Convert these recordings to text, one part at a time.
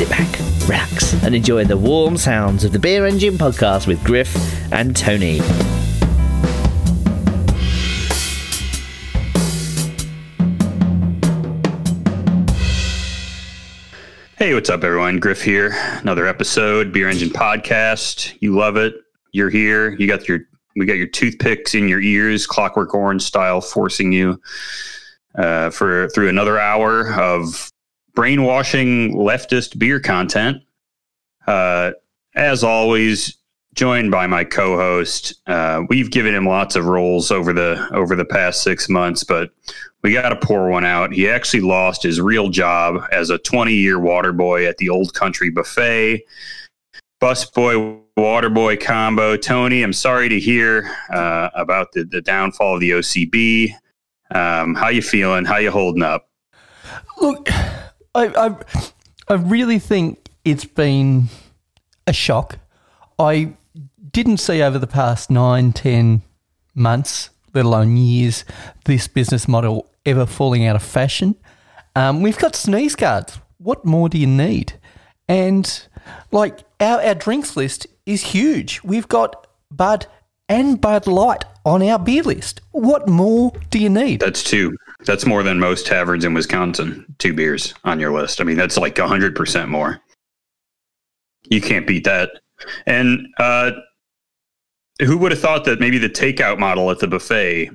sit back, relax, and enjoy the warm sounds of the Beer Engine podcast with Griff and Tony. Hey, what's up, everyone? Griff here. Another episode, Beer Engine Podcast. You love it. You're here. You got your we got your toothpicks in your ears, Clockwork Orange style, forcing you uh, for through another hour of brainwashing leftist beer content. Uh, as always, joined by my co-host. Uh, we've given him lots of roles over the over the past six months, but we got to pour one out. He actually lost his real job as a 20 year water boy at the Old Country Buffet. Busboy Waterboy combo. Tony, I'm sorry to hear uh, about the, the downfall of the OCB. Um, how you feeling? How you holding up? Look, I, I, I really think it's been a shock. I didn't see over the past nine, ten months, let alone years, this business model ever falling out of fashion. Um, we've got sneeze guards. What more do you need? And like our, our drinks list is huge. We've got Bud and Bud Light on our beer list. What more do you need? That's two. That's more than most taverns in Wisconsin. Two beers on your list. I mean, that's like hundred percent more. You can't beat that. And uh, who would have thought that maybe the takeout model at the buffet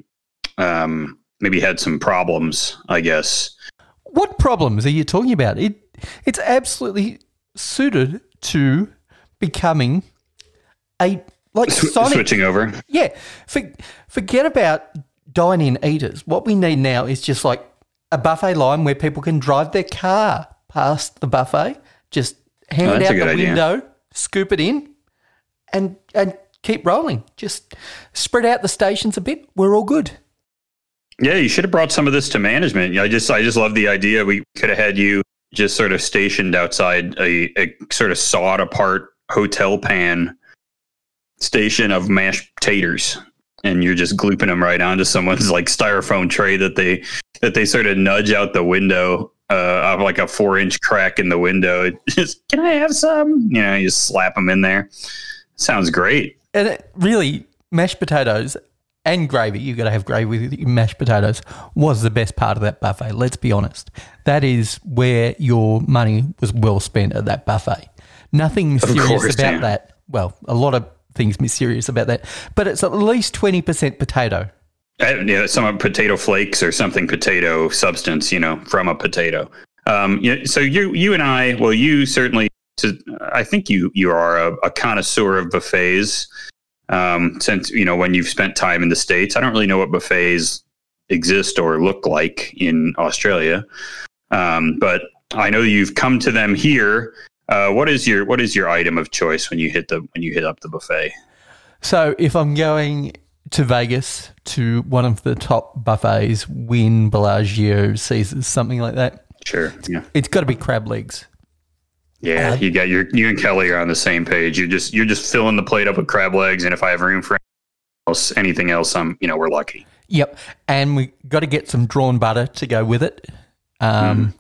um, maybe had some problems? I guess. What problems are you talking about? It it's absolutely suited to becoming a like Sw- Sonic. switching over. Yeah, for, forget about dine-in eaters. What we need now is just like a buffet line where people can drive their car past the buffet, just hand Oh, it out the idea. window, scoop it in, and and keep rolling. Just spread out the stations a bit. We're all good. Yeah, you should have brought some of this to management. I just I just love the idea. We could have had you just sort of stationed outside a, a sort of sawed apart hotel pan station of mashed taters. And you're just glooping them right onto someone's like styrofoam tray that they that they sort of nudge out the window uh, of like a four inch crack in the window. Just can I have some? You know, you just slap them in there. Sounds great. And it, really, mashed potatoes and gravy, you've got to have gravy with your mashed potatoes, was the best part of that buffet. Let's be honest. That is where your money was well spent at that buffet. Nothing serious course, about yeah. that. Well, a lot of things mysterious about that, but it's at least 20% potato. Uh, yeah, some potato flakes or something potato substance, you know, from a potato. Um, yeah, so you, you and I, well, you certainly, to, I think you, you are a, a connoisseur of buffets. Um, since you know when you've spent time in the states, I don't really know what buffets exist or look like in Australia, um, but I know you've come to them here. Uh, what is your what is your item of choice when you hit the when you hit up the buffet? So if I'm going to Vegas to one of the top buffets, Wynn, Bellagio, Caesars, something like that, Sure, yeah. it's got to be crab legs. Yeah, Uh, you got your you and Kelly are on the same page. You're just you're just filling the plate up with crab legs, and if I have room for anything else, anything else, I'm you know we're lucky. Yep, and we got to get some drawn butter to go with it. Um,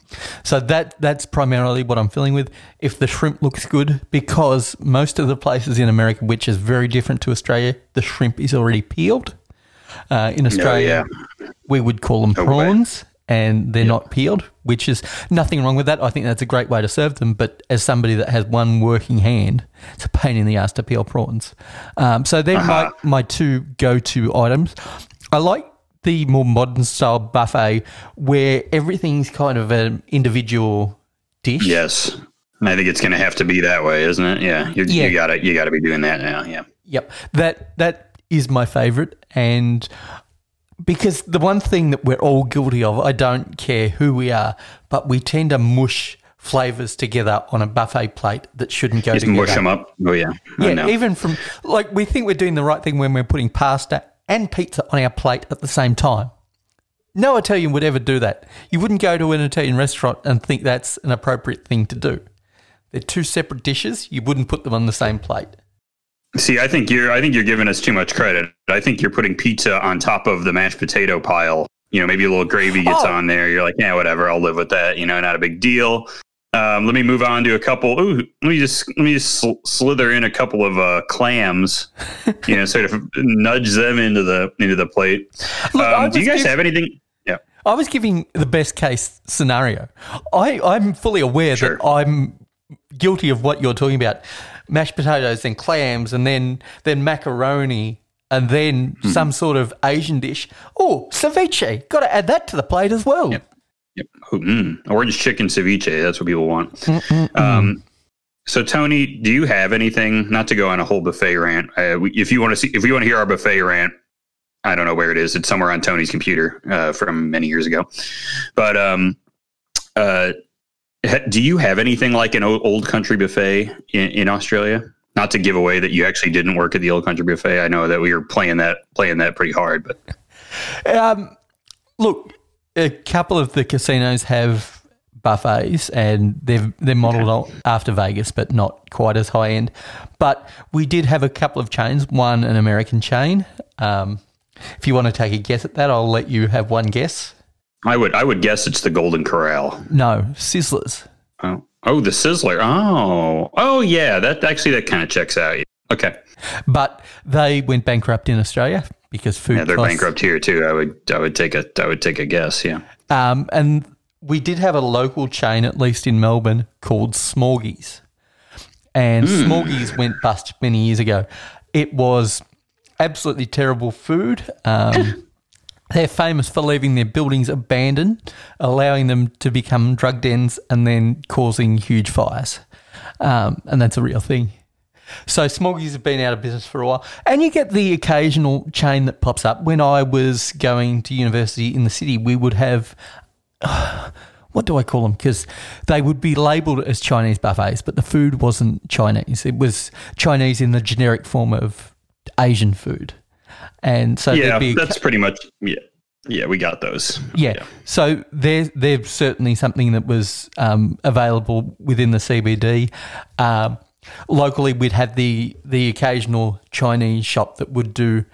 So that that's primarily what I'm filling with. If the shrimp looks good, because most of the places in America, which is very different to Australia, the shrimp is already peeled. Uh, in Australia, we would call them way. prawns, and they're not peeled, which is nothing wrong with that. I think that's a great way to serve them. But as somebody that has one working hand, it's a pain in the ass to peel prawns. Um, so they're my, my two go to items. I like the more modern style buffet where everything's kind of an individual dish. Yes, I think it's going to have to be that way, isn't it? Yeah, you Yeah. you got to you got to be doing that now. Yeah, Yep. That that is my favorite and because the one thing that we're all guilty of, I don't care who we are, but we tend to mush flavors together on a buffet plate that shouldn't go just together. mush them up. Oh yeah, I Yeah, know. even from like we think we're doing the right thing when we're putting pasta and pizza on our plate at the same time. No Italian would ever do that. You wouldn't go to an Italian restaurant and think that's an appropriate thing to do. They're two separate dishes. You wouldn't put them on the same plate. See, I think you're I think you're giving us too much credit. I think you're putting pizza on top of the mashed potato pile. You know, maybe a little gravy gets Oh. on there. You're like, yeah, whatever. I'll live with that. You know, not a big deal. Um, let me move on to a couple. Ooh, let me just let me just sl- slither in a couple of uh, clams. you know, sort of nudge them into the into the plate. Look, um, do you guys giv- have anything? Yeah. I was giving the best case scenario. I, I'm fully aware Sure. that I'm guilty of what you're talking about. Mashed potatoes, then clams, and then then macaroni, and then Hmm. some sort of Asian dish. Oh, ceviche. Got to add that to the plate as well. Yep. Yep. Mm, orange chicken ceviche. That's what people want. Um, so Tony, do you have anything? Not to go on a whole buffet rant. Uh, we, if you want to see, if you want to hear our buffet rant, I don't know where it is. It's somewhere on Tony's computer uh, from many years ago. But um, uh, ha- do you have anything like an old country buffet in, in Australia? Not to give away that you actually didn't work at the old country buffet. I know that we were playing that playing that pretty hard, but Um, look, a couple of the casinos have buffets, and they're they're modelled on after Vegas, but not quite as high end. But we did have a couple of chains. One, an American chain. Um, if you want to take a guess at that, I'll let you have one guess. I would I would guess it's the Golden Corral. No, Sizzlers. Oh, oh, the Sizzler. Oh, oh, yeah. That actually that kind of checks out. Okay, But they went bankrupt in Australia because food. yeah, they're costs. bankrupt here too. I would I would take a I would take a guess. Yeah. Um, and we did have a local chain, at least in Melbourne, called Smorgies. And Smorgies went bust many years ago. It was absolutely terrible food. Um, they're famous for leaving their buildings abandoned, allowing them to become drug dens, and then causing huge fires. Um, and that's a real thing. So Smorgies have been out of business for a while, and you get the occasional chain that pops up. When I was going to university in the city, we would have what do I call them? Because they would be labelled as Chinese buffets, but the food wasn't Chinese. It was Chinese in the generic form of Asian food, and so Yeah, there'd be a that's pretty much. Yeah, yeah, we got those. yeah. So they're, they're certainly something that was um, available within the CBD. Um, locally, we'd have the, the occasional Chinese shop that would do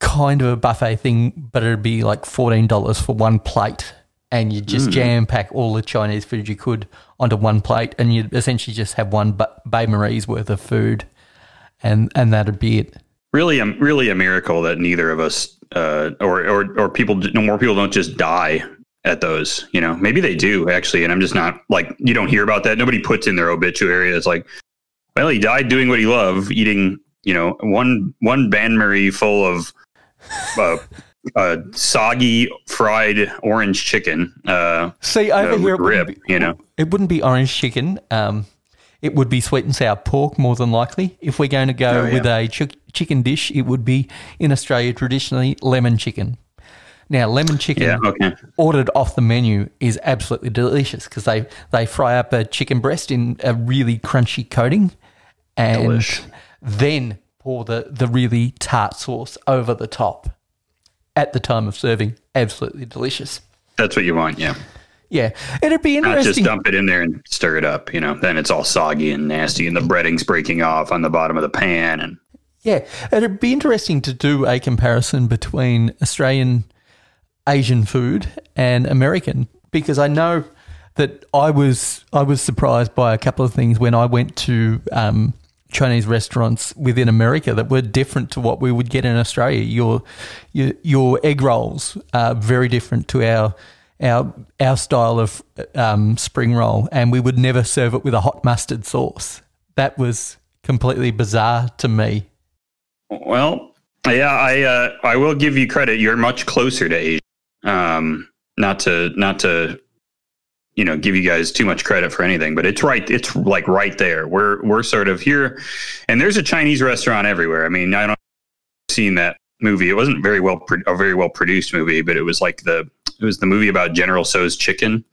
kind of a buffet thing, but it'd be like $14 for one plate. And you just jam pack all the Chinese food you could onto one plate, and you'd essentially just have one ba- Bain Marie's worth of food, and, and that'd be it. Really, um, really a miracle that neither of us, uh, or or or people, no more people don't just die at those. You know, maybe they do actually, and I'm just not like you don't hear about that. Nobody puts in their obituary. It's like, well, he died doing what he loved, eating. You know, one one Bain Marie full of uh, uh, soggy fried orange chicken. Uh, See, over uh, here, rib, wouldn't be, you know. it wouldn't be orange chicken. Um, it would be sweet and sour pork more than likely. If we're going to go Oh, yeah. with a chick chicken dish, it would be in Australia traditionally lemon chicken. Now, lemon chicken yeah. Okay. ordered off the menu is absolutely delicious because they, they fry up a chicken breast in a really crunchy coating and Delish. then pour the, the really tart sauce over the top at the time of serving. Absolutely delicious. That's what you want. Yeah. Yeah, it'd be interesting. Not just dump it in there and stir it up. You know, then it's all soggy and nasty, and the breading's breaking off on the bottom of the pan. And Yeah, it'd be interesting to do a comparison between Australian Asian food and American because I know that I was I was surprised by a couple of things when I went to um, Chinese restaurants within America that were different to what we would get in Australia. Your your, your egg rolls are very different to our our our style of um, spring roll, and we would never serve it with a hot mustard sauce. That was completely bizarre to me. well, yeah, I uh, I will give you credit. You're much closer to Asia. Um, not to not to you know give you guys too much credit for anything, but it's right. It's like right there. We're we're sort of here, and there's a Chinese restaurant everywhere. I mean, I don't seen that movie. It wasn't very well a very well produced movie, but it was like the it was the movie about General Tso's chicken.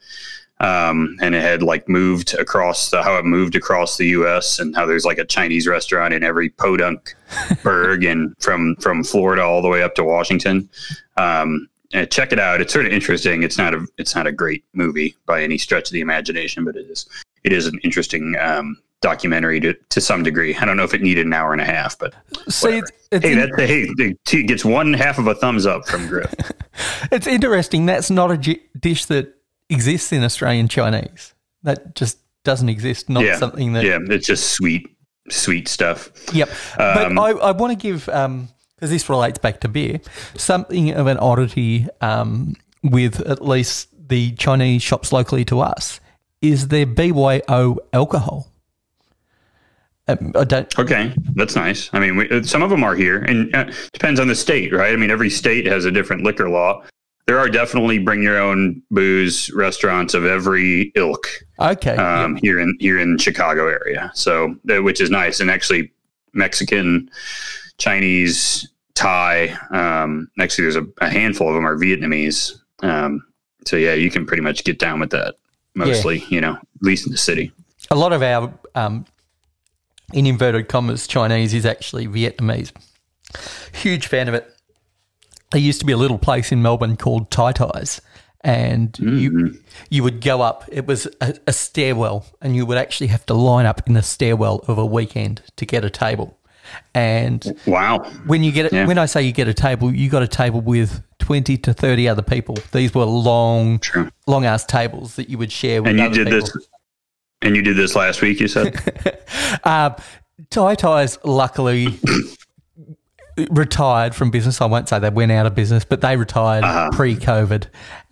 Um, and it had like moved across the how it moved across the U.S. and how there's like a Chinese restaurant in every podunk burg and from from Florida all the way up to Washington. Um, and check it out. It's sort of interesting. It's not a it's not a great movie by any stretch of the imagination, but it is it is an interesting um, documentary to to some degree. I don't know if it needed an hour and a half, but See, it's, it's, hey, that's hey, it gets one half of a thumbs up from Griff. it's interesting. That's not a dish that exists in Australian Chinese. That just doesn't exist, not yeah, something that. yeah, it's just sweet, sweet stuff. Yep. but Um, I, I want to give, because this relates back to beer, something of an oddity um, with at least the Chinese shops locally to us is their BYO alcohol. Um, I don't. Okay, that's nice. I mean, we, uh, some of them are here, and uh, depends on the state, right? I mean, every state has a different liquor law. There are definitely bring your own booze restaurants of every ilk Okay. um, here in here in Chicago area. So, uh, which is nice, and actually Mexican, Chinese, Thai. Um, actually, there's a, a handful of them are Vietnamese. Um, so yeah, you can pretty much get down with that. Mostly, you know, at least in the city. a lot of our, um, in inverted commas, Chinese is actually Vietnamese. Huge fan of it. There used to be a little place in Melbourne called Tai Tai's, and you you would go up. It was a, a stairwell, and you would actually have to line up in the stairwell of a weekend to get a table. And Wow. when you get it, Yeah. when I say you get a table, you got a table with twenty to thirty other people. These were long, True. long ass tables that you would share with. And you other did people. this, and you did this last week. You said. Uh, Tai Tai's luckily retired from business. I won't say they went out of business, but they retired Uh-huh. pre-COVID,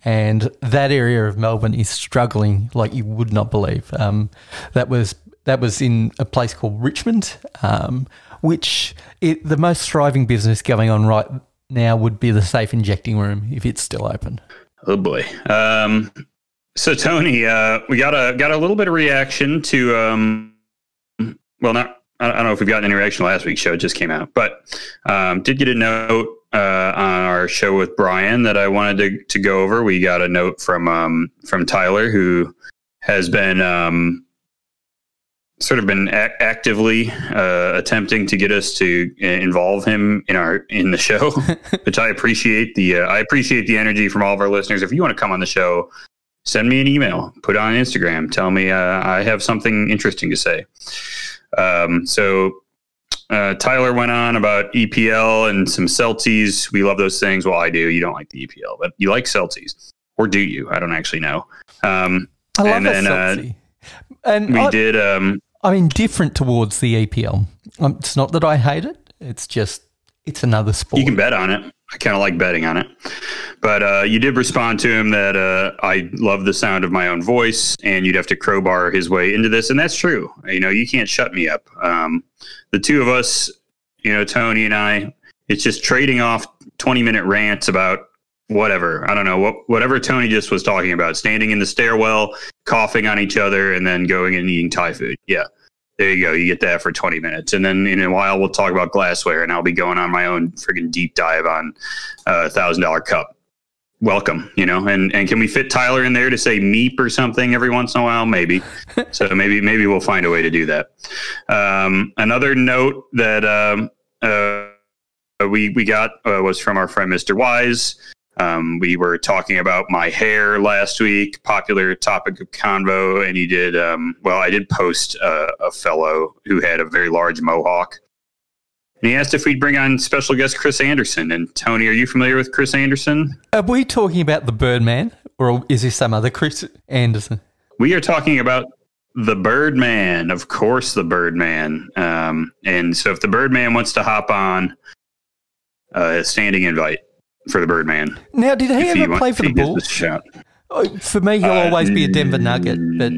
and that area of Melbourne is struggling like you would not believe. Um, that was that was in a place called Richmond, um, which it, the most thriving business going on right now would be the safe injecting room if it's still open. Oh boy. Um, so Tony, uh, we got a got a little bit of reaction to. Um, well, not I don't know if we've gotten any reaction last week's show. It just came out, but um, did get a note uh, on our show with Brian that I wanted to to go over. We got a note from um, from Tyler who has been. Um, Sort of been ac- actively uh, attempting to get us to uh, involve him in our in the show, which I appreciate the uh, I appreciate the energy from all of our listeners. If you want to come on the show, send me an email, put it on Instagram, tell me uh, I have something interesting to say. Um, so uh, Tyler went on about EPL and some Celtics. We love those things. Well, I do. You don't like the EPL, but you like Celtics, or do you? I don't actually know. Um, I love And then, uh, and we I, did. Um, I'm indifferent towards the EPL. Um, it's not that I hate it. It's just it's another sport. You can bet on it. I kind of like betting on it. But uh, you did respond to him that uh, I love the sound of my own voice, and you'd have to crowbar his way into this, and that's true. You know, you can't shut me up. Um, the two of us, you know, Tony and I, it's just trading off twenty-minute rants about whatever. I don't know what whatever Tony just was talking about. Standing in the stairwell, coughing on each other, and then going and eating Thai food. Yeah. There you go. You get that for 20 minutes. And then in a while, we'll talk about glassware, and I'll be going on my own friggin' deep dive on a thousand dollar cup. Welcome, you know, and and can we fit Tyler in there to say meep or something every once in a while? Maybe. so maybe maybe we'll find a way to do that. Um, another note that um, uh, we we got uh, was from our friend Mr. Wise. Um, we were talking about my hair last week, popular topic of convo, and he did. Um, well, I did post uh, a fellow who had a very large mohawk, and he asked if we'd bring on special guest Chris Andersen. And Tony, are you familiar with Chris Andersen? Are we talking about the Birdman, or is this some other Chris Andersen? We are talking about the Birdman, of course, the Birdman. Um, and so, if the Birdman wants to hop on, uh, a standing invite for the Birdman. Now, did he ever want- play for the Bulls? us a shot. Oh, For me, he'll Uh, always be a Denver Nugget, but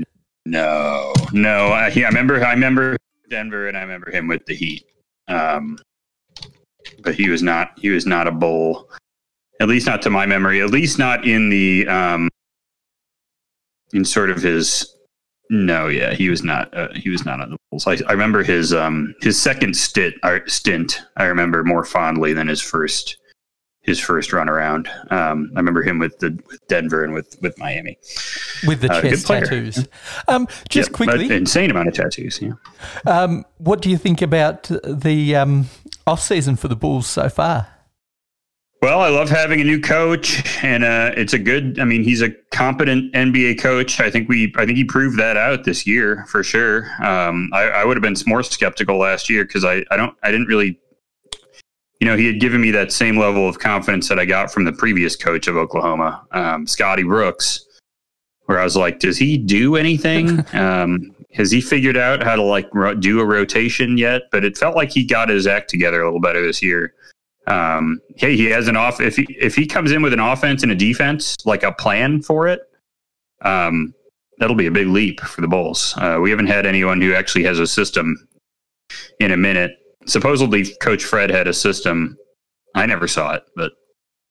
No, no. I, yeah, I remember. I remember Denver, and I remember him with the Heat. Um, but he was not. He was not a bull. At least not to my memory. At least not in the um, in sort of his. No, yeah, he was not. Uh, he was not on the Bulls. I, I remember his um his second stint. Uh, stint. I remember more fondly than his first his first run around. Um, I remember him with the with Denver and with with Miami. with the uh, chest tattoos. Um, just quickly, insane amount of tattoos. Yeah. um, what do you think about the um, off season for the Bulls so far? Well, I love having a new coach, and uh, it's a good. I mean, he's a competent NBA coach. I think we, I think he proved that out this year for sure. Um, I, I would have been more skeptical last year because I, I don't, I didn't really, you know, he had given me that same level of confidence that I got from the previous coach of Oklahoma, um, Scotty Brooks. where I was like, does he do anything? um, has he figured out how to like ro- do a rotation yet? But it felt like he got his act together a little better this year. Um, hey, he has an off. If he if he comes in with an offense and a defense, like a plan for it, um, that'll be a big leap for the Bulls. Uh, we haven't had anyone who actually has a system in a minute. Supposedly, Coach Fred had a system. I never saw it, but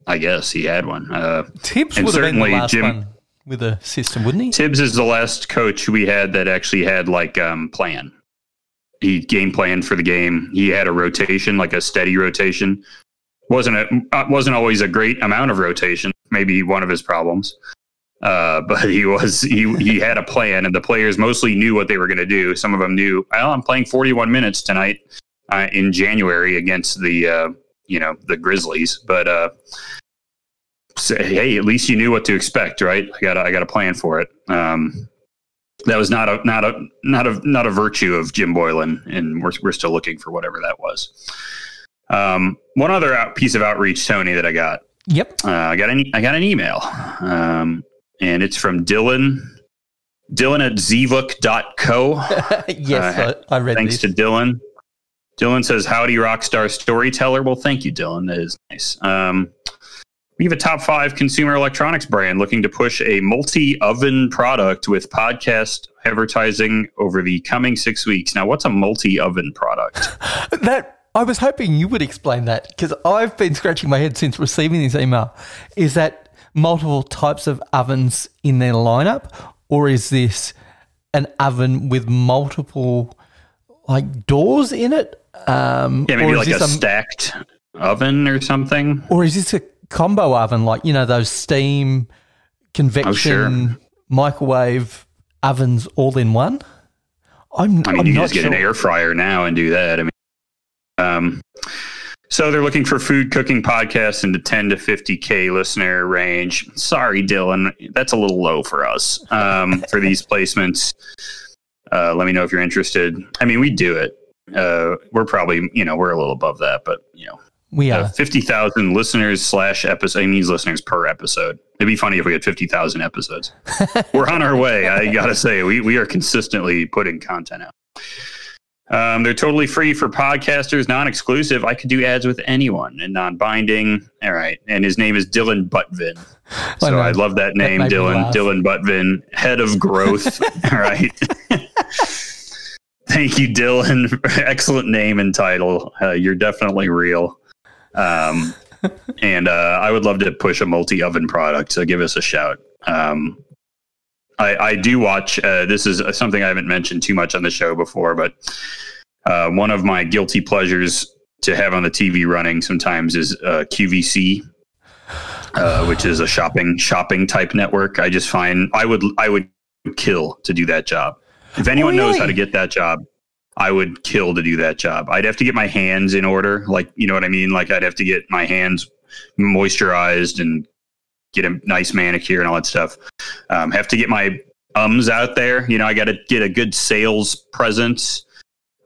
I guess he had one. Uh, Tibbs and would have been the last Jim- one with a system, wouldn't he? Tibbs is the last coach we had that actually had like um plan. He game planned for the game. He had a rotation, like a steady rotation. wasn't a uh, wasn't always a great amount of rotation. Maybe one of his problems. Uh, but he was he he had a plan, and the players mostly knew what they were going to do. Some of them knew. Well, I'm playing 41 minutes tonight uh, in January against the uh, you know the Grizzlies, but uh, say, hey, at least you knew what to expect, right? I got I got a plan for it. Um, that was not a not a not a not a virtue of Jim Boylan, and we're we're still looking for whatever that was. Um, one other out, piece of outreach, Tony, that I got. Yep. Uh, I got an I got an email, um, and it's from Dylan. Dylan at zvook.co. yes, Uh, I, I read Thanks this. to Dylan. Dylan says, Howdy, Rockstar Storyteller. Well, thank you, Dylan. That is nice. Um, we have a top five consumer electronics brand looking to push a multi oven product with podcast advertising over the coming six weeks. Now, what's a multi oven product? That I was hoping you would explain that because I've been scratching my head since receiving this email. Is that multiple types of ovens in their lineup, or is this an oven with multiple like doors in it? Um, Yeah, maybe like a this stacked oven or something. or is this a combo oven like you know those steam convection Oh, sure. microwave ovens all in one? I'm, I mean, I'm you just get an air fryer now and do that. I mean, um, so they're looking for food cooking podcasts in the 10 to 50k listener range. Sorry, Dylan, that's a little low for us um, for these placements. Uh, let me know if you're interested. I mean, we do it. Uh, we're probably, you know, we're a little above that, but you know, we uh, are. 50,000 listeners slash episode. I mean, listeners per episode. It'd be funny if we had 50,000 episodes. We're on our way. I got to say, we, we are consistently putting content out. Um, they're totally free for podcasters, non exclusive. I could do ads with anyone and non binding. All right. And his name is Dylan Butvin. So. I love that name, me Dylan. Dylan Butvin, head of growth. All right. Thank you, Dylan. Excellent name and title. Uh, you're definitely real. Um, and uh, I would love to push a multi oven product. So give us a shout. Um, I, I do watch. Uh, this is something I haven't mentioned too much on the show before, but uh, one of my guilty pleasures to have on the TV running sometimes is uh, QVC, uh, which is a shopping shopping type network. I just find I would I would kill to do that job. If anyone knows how to get that job, I would kill to do that job. I'd have to get my hands in order, like you know what I mean. Like I'd have to get my hands moisturized and get a nice manicure and all that stuff. Um, have to get my ums out there. You know, I got to get a good sales presence,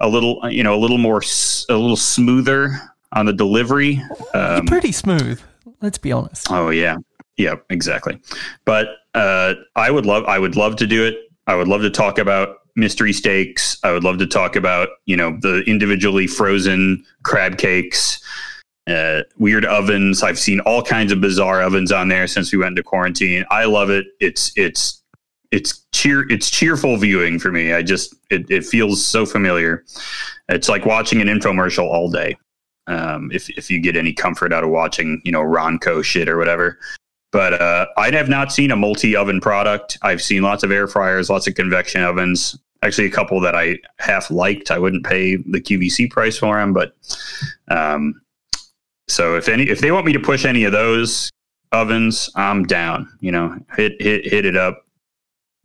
a little, you know, a little more, a little smoother on the delivery. Um, pretty smooth. Let's be honest. Oh yeah, yeah, exactly. But uh, I would love, I would love to do it. I would love to talk about mystery steaks. I would love to talk about you know the individually frozen crab cakes, uh, weird ovens. I've seen all kinds of bizarre ovens on there since we went into quarantine. I love it. It's it's it's cheer it's cheerful viewing for me. I just it, it feels so familiar. It's like watching an infomercial all day um, if if you get any comfort out of watching, you know, Ronco shit or whatever. But uh, I have not seen a multi oven product. I've seen lots of air fryers, lots of convection ovens. Actually, a couple that I half liked. I wouldn't pay the QVC price for them, but um, so if any if they want me to push any of those ovens, I'm down. You know, hit hit hit it up.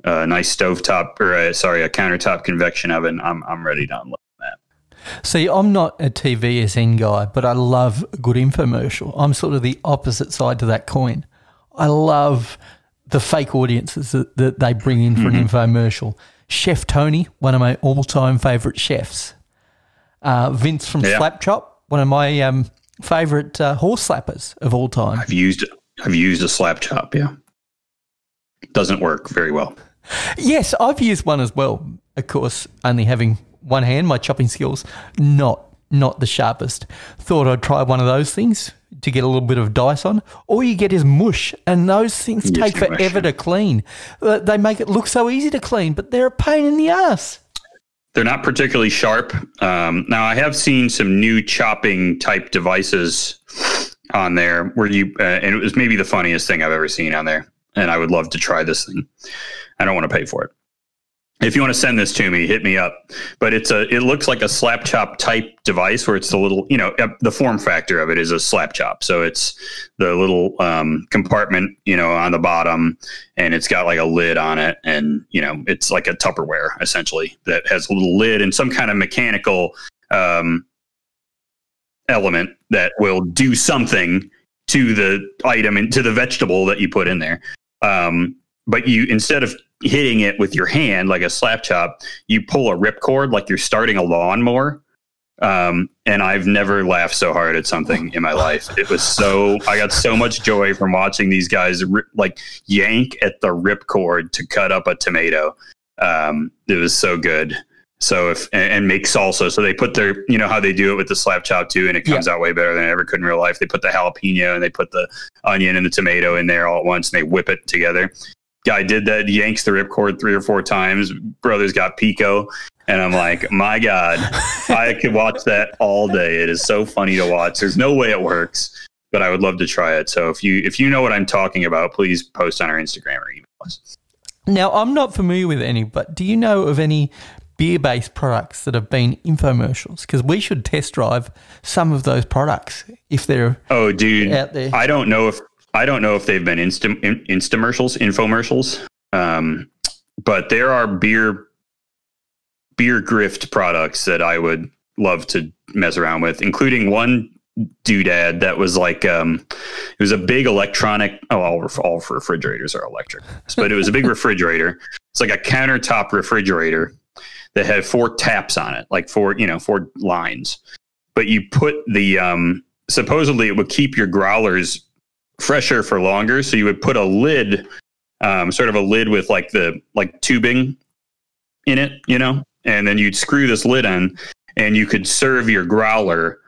Uh, nice stovetop or uh, sorry, a countertop convection oven. I'm I'm ready to unload that. See, I'm not a TVSN guy, but I love a good infomercial. I'm sort of the opposite side to that coin. I love the fake audiences that, that they bring in for an infomercial. Chef Tony, one of my all-time favorite chefs. Uh, Vince from Yeah. Slap Chop, one of my um, favorite uh, horse slappers of all time. I've used I've used a slap chop. Yeah. doesn't work very well. Yes, I've used one as well. Of course, only having one hand, my chopping skills not not the sharpest. Thought I'd try one of those things to get a little bit of dice on. All you get is mush, and those things Yes, take forever to clean. Uh, They make it look so easy to clean, but they're a pain in the ass. They're not particularly sharp. Um, now, I have seen some new chopping type devices on there where you, uh, and it was maybe the funniest thing I've ever seen on there. And I would love to try this thing. I don't want to pay for it. If you want to send this to me, hit me up. But it's a, it looks like a slap chop type device where it's the little, you know, the form factor of it is a slap chop. So it's the little um, compartment, you know, on the bottom, and it's got like a lid on it, and you know, it's like a Tupperware essentially that has a little lid and some kind of mechanical um, element that will do something to the item and to the vegetable that you put in there. Um, but you instead of hitting it with your hand like a slap chop, you pull a ripcord like you're starting a lawnmower. Um, and I've never laughed so hard at something in my life. It was so I got so much joy from watching these guys rip, like yank at the ripcord to cut up a tomato. Um, it was so good. So if and, and make salsa, so they put their you know how they do it with the slap chop too, and it comes out way better than I ever could in real life. They put the jalapeno and they put the onion and the tomato in there all at once, and they whip it together. Guy did that, yanks the ripcord three or four times. Brothers got pico, and I'm like, my god, I could watch that all day. It is so funny to watch. There's no way it works, but I would love to try it. So if you if you know what I'm talking about, please post on our Instagram or email us. Now, I'm not familiar with any, but do you know of any beer based products that have been infomercials? Because we should test drive some of those products if they're Oh, dude, out there. I don't know if I don't know if they've been insta in, instamercials, infomercials, um, but there are beer beer grift products that I would love to mess around with, including one doodad that was like um, it was a big electronic. Oh, all all refrigerators are electric, but it was a big refrigerator. It's like a countertop refrigerator that had four taps on it, like four you know four lines. But you put the um, supposedly it would keep your growlers fresher for longer. So you would put a lid, um, sort of a lid with like the like tubing in it, you know, and then you'd screw this lid on, and you could serve your growler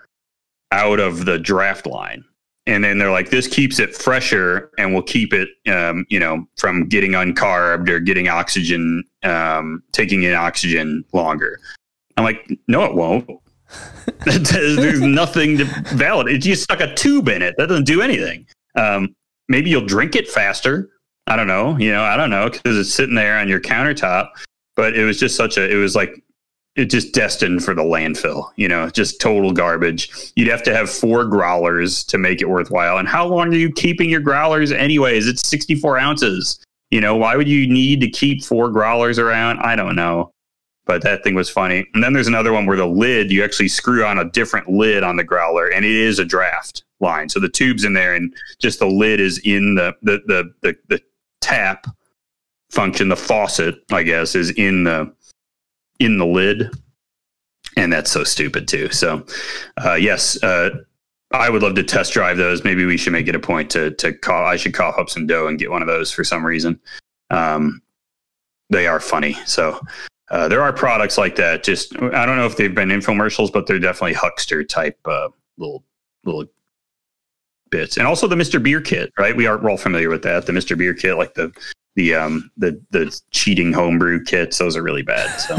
out of the draft line. And then they're like, this keeps it fresher and will keep it, um, you know, from getting uncarbed or getting oxygen, um, taking in oxygen longer. I'm like, no, it won't. There's nothing to validate. You stuck a tube in it. That doesn't do anything. Um, maybe you'll drink it faster. I don't know. You know, I don't know because it's sitting there on your countertop. But it was just such a. It was like it just destined for the landfill. You know, just total garbage. You'd have to have four growlers to make it worthwhile. And how long are you keeping your growlers anyways? It's 64 ounces. You know, why would you need to keep four growlers around? I don't know. But that thing was funny. And then there's another one where the lid, you actually screw on a different lid on the growler, and it is a draft line. So the tube's in there, and just the lid is in the the the the, the tap function, the faucet, I guess, is in the in the lid. And that's so stupid too. So uh, yes, uh, I would love to test drive those. Maybe we should make it a point to to call. I should call up some dough and get one of those for some reason. Um, they are funny. So uh, there are products like that. Just I don't know if they've been infomercials, but they're definitely huckster type uh, little little bits. And also the Mr. Beer kit, right? We are we're all familiar with that. The Mr. Beer kit, like the the um the the cheating homebrew kits. Those are really bad. So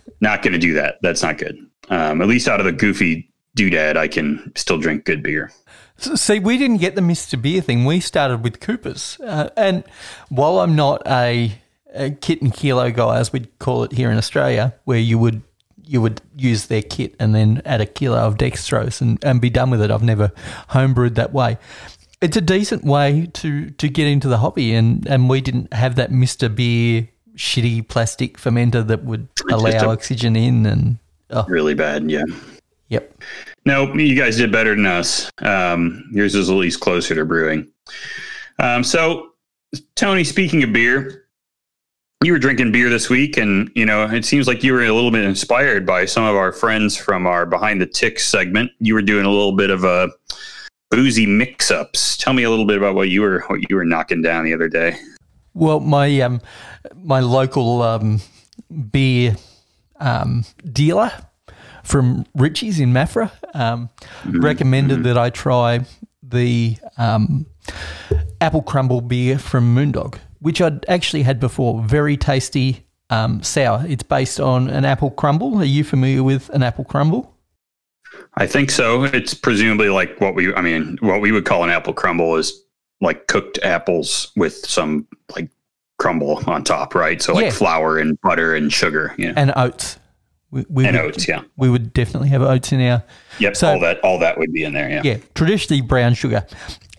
not going to do that. That's not good. Um, at least out of the goofy doodad, I can still drink good beer. See, we didn't get the Mr. Beer thing. We started with Cooper's. Uh, and while I'm not a, a kit and kilo guy, as we'd call it here in Australia, where you would you would use their kit and then add a kilo of dextrose and, and be done with it. I've never homebrewed that way. It's a decent way to, to get into the hobby, and, and we didn't have that Mr. Beer shitty plastic fermenter that would allow oxygen in. And oh, Really bad. Yeah. yep. No, you guys did better than us. Um, yours was at least closer to brewing. Um, so, Tony, speaking of beer, you were drinking beer this week, and you know it seems like you were a little bit inspired by some of our friends from our Behind the Ticks segment. You were doing a little bit of a boozy mix-ups. Tell me a little bit about what you were what you were knocking down the other day. Well, my um, my local um, beer um, dealer from Richie's in Maffra um, recommended that I try the um, apple crumble beer from Moondog, which I'd actually had before. Very tasty, um, sour. It's based on an apple crumble. Are you familiar with an apple crumble? I think so. It's presumably like what we, I mean, what we would call an apple crumble is like cooked apples with some like crumble on top, right? So like Yeah. flour and butter and sugar, yeah, And oats. We, we and would, oats, yeah. We would definitely have oats in our Yep, So- all that, all that would be in there, yeah. yeah, traditionally brown sugar.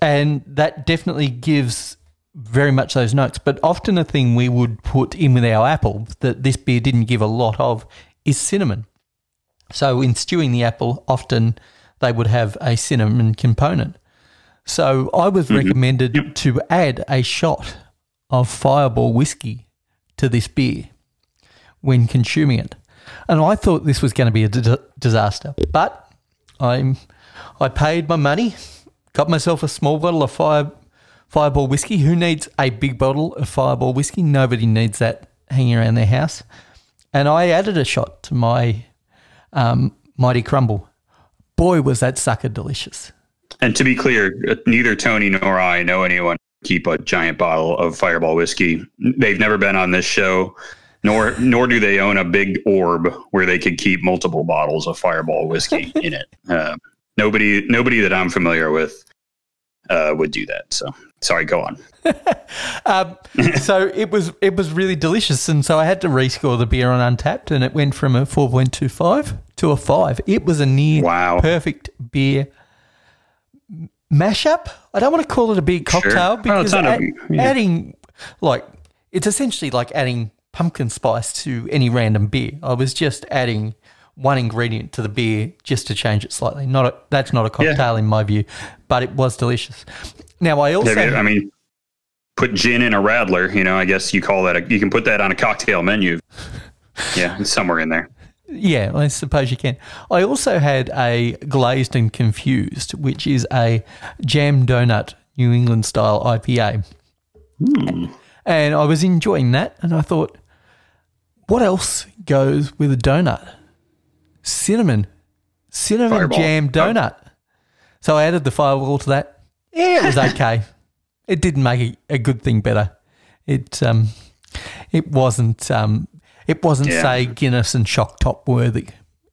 And that definitely gives very much those notes. But often a thing we would put in with our apple that this beer didn't give a lot of is cinnamon. So in stewing the apple, often they would have a cinnamon component. So I was mm-hmm. recommended to add a shot of fireball whiskey to this beer when consuming it. And I thought this was going to be a disaster. But I'm I paid my money, got myself a small bottle of fire fireball whiskey. Who needs a big bottle of fireball whiskey? Nobody needs that hanging around their house. And I added a shot to my um, mighty crumble. Boy, was that sucker delicious. And to be clear, neither Tony nor I know anyone who keep a giant bottle of Fireball whiskey. They've never been on this show, nor nor do they own a big orb where they could keep multiple bottles of Fireball whiskey in it. Uh, nobody nobody that I'm familiar with uh, would do that. So sorry, go on. Um, so it was it was really delicious, and so I had to rescore the beer on Untappd, and it went from a four point two five to a five. It was a near Wow. perfect beer mashup. I don't want to call it a beer cocktail Well, because it's not a- yeah. adding like it's essentially like adding pumpkin spice to any random beer. I was just adding one ingredient to the beer just to change it slightly. Not a, that's not a cocktail in my view, but it was delicious. Now I also I mean, put gin in a radler. You know, I guess you call that. A, you can put that on a cocktail menu. Yeah, it's somewhere in there. Yeah, I suppose you can. I also had a glazed and confused, which is a jam donut New England style IPA. Hmm. And I was enjoying that, and I thought, what else goes with a donut? Cinnamon, cinnamon Fireball. jam donut. So I added the fireball to that. Yeah, it was okay. it didn't make a, a good thing better. It um, it wasn't um, it wasn't Yeah. say Guinness and Shock Top worthy.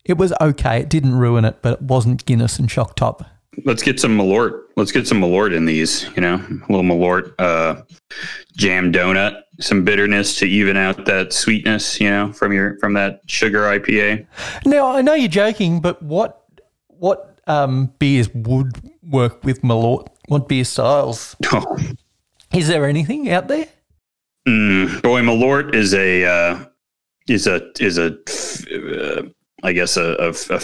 It was okay. It didn't ruin it, but it wasn't Guinness and Shock Top. Let's get some Malort. Let's get some Malort in these. You know, a little Malort uh, jam donut, some bitterness to even out that sweetness. You know, from your from that sugar IPA. Now I know you're joking, but what what um, beers would work with Malort? What beer styles? Oh, Is there anything out there? mm, boy, Malort is a uh, is a is a uh, I guess a, a, a,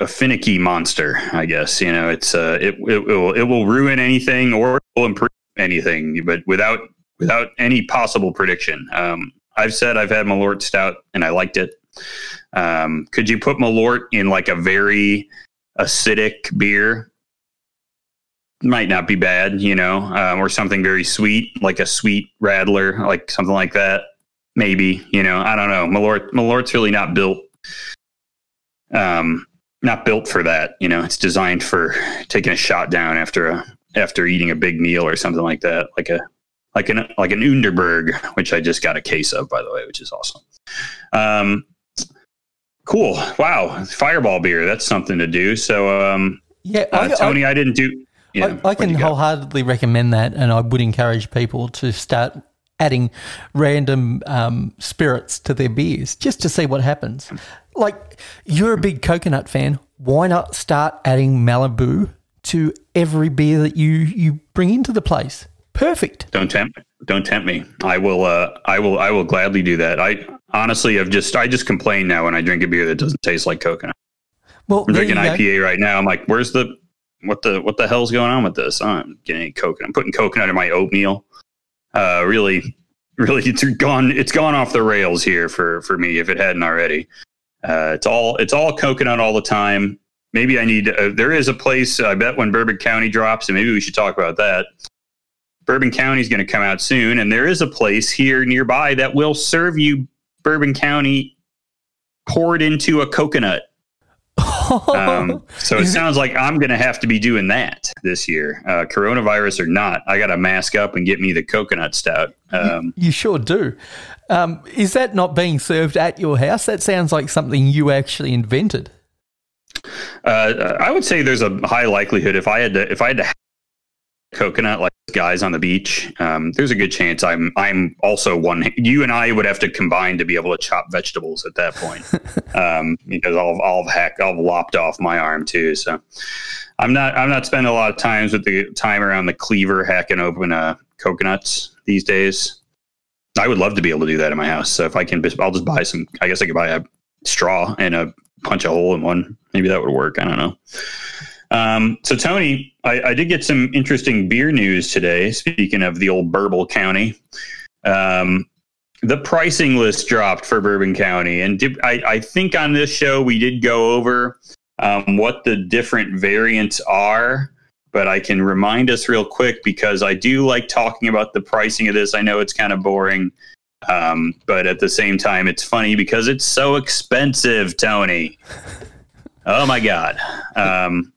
a finicky monster. I guess you know it's uh, it, it will it will ruin anything or it will improve anything, but without without any possible prediction. Um, I've said I've had Malort Stout and I liked it. Um, could you put Malort in like a very acidic beer? Might not be bad, you know, um, or something very sweet, like a sweet radler, like something like that. Maybe, you know, I don't know. Malort, Malort's really not built, um, not built for that. You know, it's designed for taking a shot down after a after eating a big meal or something like that, like a like an like an Underberg, which I just got a case of, by the way, which is awesome. Um, cool. Wow, Fireball beer. That's something to do. So, um, Yeah, uh, Tony, I, didn't do. I, I can wholeheartedly recommend that, and I would encourage people to start adding random um, spirits to their beers just to see what happens. Like, you're a big coconut fan. Why not start adding Malibu to every beer that you, you bring into the place? Perfect. Don't tempt don't tempt me. I will uh I will I will gladly do that. I honestly have just I just complain now when I drink a beer that doesn't taste like coconut. Well, I'm drinking. IPA right now. I'm like, where's the what the what the hell's going on with this? I'm getting coconut. I'm putting coconut in my oatmeal. Uh really really it's gone it's gone off the rails here for for me if it hadn't already. Uh it's all it's all coconut all the time. Maybe I need uh, there is a place I bet when Bourbon County drops and maybe we should talk about that. Bourbon County is going to come out soon, and there is a place here nearby that will serve you Bourbon County poured into a coconut. Um, so it- sounds like I'm going to have to be doing that this year, uh, coronavirus or not. I got to mask up and get me the coconut stout. Um, You sure do. Um, is that not being served at your house? That sounds like something you actually invented. uh, I would say there's a high likelihood if I had to if I had to have coconut like guys on the beach, um, there's a good chance I'm I'm also one. You and I would have to combine to be able to chop vegetables at that point, um, because I'll I'll hack I'll lopped off my arm too. So I'm not I'm not spending a lot of times with the time around the cleaver hacking open uh, coconuts these days. I would love to be able to do that in my house. So if I can, I'll just buy some. I guess I could buy a straw and a punch a hole in one. Maybe that would work. I don't know. Um, so Tony, I, I did get some interesting beer news today. Speaking of the old Burble County, um, the pricing list dropped for Bourbon County, and did, I, I think on this show we did go over um, what the different variants are. But I can remind us real quick because I do like talking about the pricing of this. I know it's kind of boring, um, but at the same time, it's funny because it's so expensive, Tony. Oh my God. Um,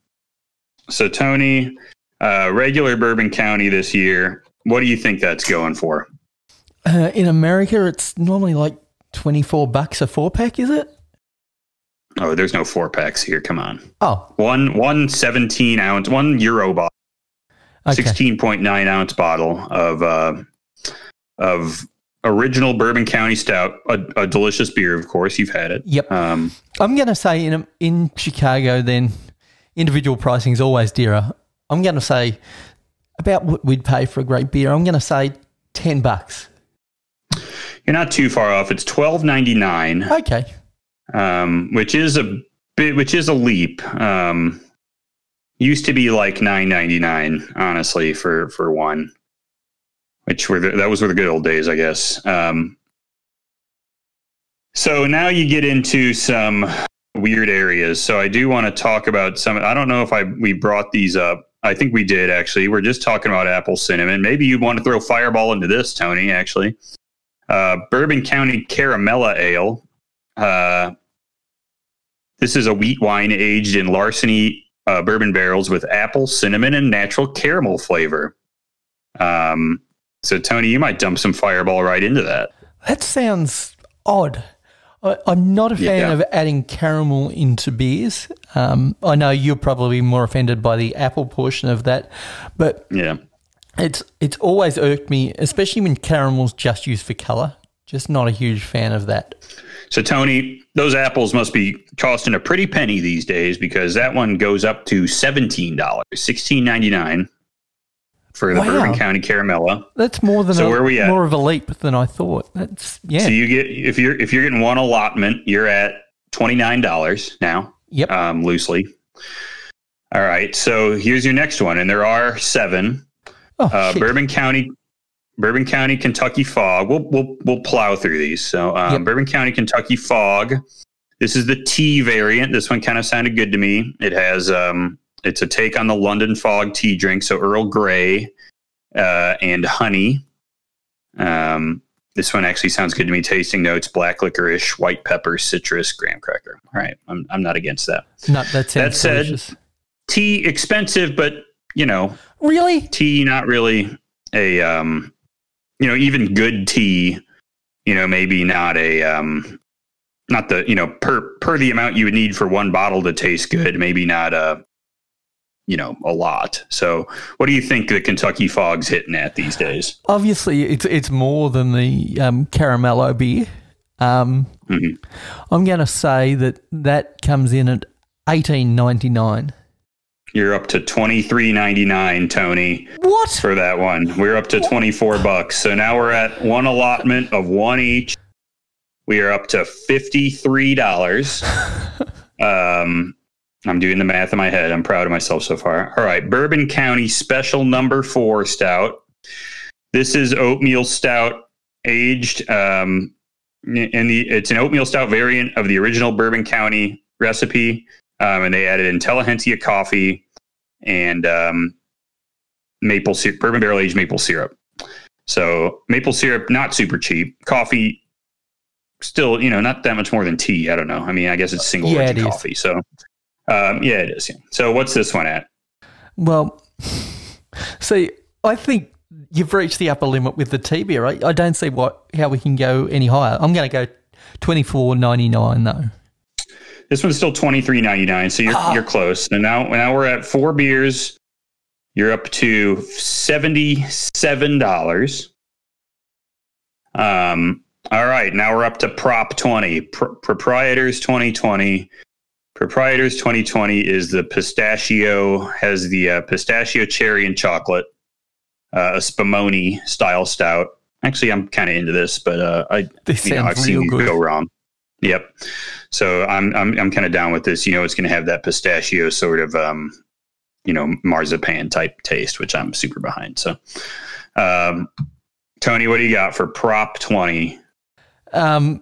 so, Tony, uh, regular Bourbon County this year, what do you think that's going for? Uh, in America, it's normally like 24 bucks a four pack, is it? Oh, there's no four packs here. Come on. Oh, One, one 17 ounce, one Euro bottle, okay. 16.9 ounce bottle of, uh, of original Bourbon County Stout, a, a delicious beer, of course. You've had it. Yep. Um, I'm going to say in in Chicago, then individual pricing is always dearer. I'm going to say about what we'd pay for a great beer. I'm going to say 10 bucks. you're not too far off. It's twelve ninety nine. Okay. um, which is a bit, which is a leap. Um, used to be like nine ninety nine, honestly, for for one. Which were the, that was were the good old days, I guess. Um, so now you get into some weird areas. So I do want to talk about some. I don't know if I we brought these up. I think we did actually. We're just talking about apple cinnamon. Maybe you want to throw Fireball into this, Tony. Actually, uh, Bourbon County Caramella Ale. Uh, this is a wheat wine aged in larceny uh, bourbon barrels with apple, cinnamon, and natural caramel flavor. Um, so, Tony, you might dump some Fireball right into that. That sounds odd. I, I'm not a fan Yeah. of adding caramel into beers. Um, I know you're probably more offended by the apple portion of that, but Yeah. it's it's always irked me, especially when caramel's just used for color. Just not a huge fan of that. So, Tony, those apples must be costing a pretty penny these days because that one goes up to $17, $16.99 for the Wow. Bourbon County Caramella. That's more than So a, where we at? more of a leap than I thought. That's yeah. So you get if you're if you're getting one allotment, you're at twenty nine dollars now. yep. um, loosely. All right, so here's your next one, and there are seven. oh, Uh. Bourbon County, Bourbon County, Kentucky Fog. We'll we'll we'll plow through these. So um, Yep. Bourbon County, Kentucky Fog. This is the tea variant. This one kind of sounded good to me. It has um, it's a take on the London Fog tea drink. So Earl Grey uh, and honey. Um, this one actually sounds good to me. Tasting notes: black licorice, white pepper, citrus, graham cracker. All right, I'm I'm not against that. no, that that said- delicious. tea expensive, but you know, Really? tea not really a um, you know, even good tea, you know, maybe not a um, not the you know per per the amount you would need for one bottle to taste good, maybe not a you know a lot. So, what do you think the Kentucky Fog's hitting at these days? Obviously, it's it's more than the um, caramello beer. Um, Mhm. I'm going to say that that comes in at eighteen ninety nine. You're up to twenty three ninety nine, Tony. What? for that one. We're up to 24 bucks. So now we're at one allotment of one each. We are up to $53. um, I'm doing the math in my head. I'm proud of myself so far. All right. Bourbon County Special Number Four Stout. This is oatmeal stout aged. Um, and the it's an oatmeal stout variant of the original Bourbon County recipe. Um, and they added Intelligentsia coffee and um, maple syrup, bourbon barrel aged maple syrup. So maple syrup, not super cheap. Coffee, still, you know, not that much more than tea. I don't know. I mean, I guess it's single Yeah, origin it coffee. So, um, yeah, it is. Yeah. So, what's this one at? Well, see, I think you've reached the upper limit with the tea beer. I, I don't see what how we can go any higher. I'm going to go twenty four ninety nine though. This one's still twenty three ninety nine. So you're Ah. you're close. And now now we're at four beers. You're up to seventy seven dollars. Um. All right. Now we're up to prop twenty. Pro- proprietors twenty twenty. Proprietors 2020 is the pistachio, has the uh, pistachio cherry and chocolate, uh, a Spumoni style stout. Actually, I'm kind of into this, but uh, I This you know, I've seen these go wrong. Yep. So I'm I'm I'm kind of down with this. You know, it's going to have that pistachio sort of um, you know, marzipan type taste, which I'm super behind. So, um, Tony, what do you got for prop twenty? Um,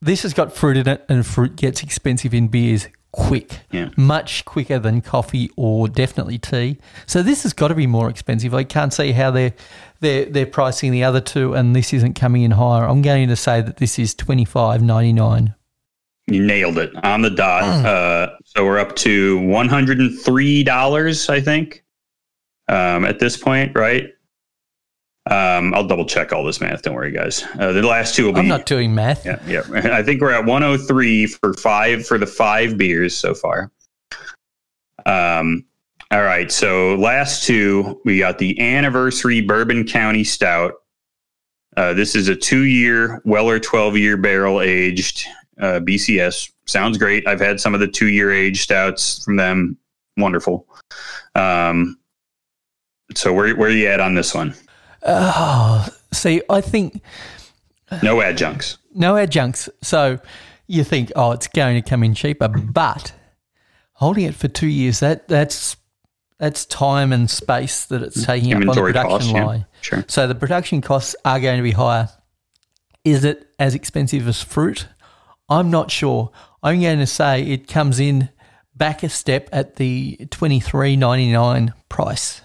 this has got fruit in it, and fruit gets expensive in beers quick, Yeah. much quicker than coffee or definitely tea. So this has got to be more expensive. I can't see how they're they're they're pricing the other two, and this isn't coming in higher. I'm going to say that this is twenty five ninety nine. You nailed it on the dot. Mm. Uh, so we're up to one hundred and three dollars, I think, um, at this point, right? Um, I'll double check all this math. Don't worry, guys. Uh, the last two will be I'm not doing math. Yeah, yeah. I think we're at 103 for five for the five beers so far. Um, all right. So last two, we got the anniversary Bourbon County Stout. Uh, this is a two-year Weller 12-year barrel aged uh, BCS. Sounds great. I've had some of the two-year age stouts from them. Wonderful. Um, so where where are you at on this one? Oh, see, I think No adjuncts. no adjuncts. So you think, oh, it's going to come in cheaper, but holding it for two years, that that's that's time and space that it's mm-hmm. taking up on the production costs. Yeah, line. sure. So the production costs are going to be higher. Is it as expensive as fruit? I'm not sure. I'm going to say it comes in back a step at the twenty three ninety nine price.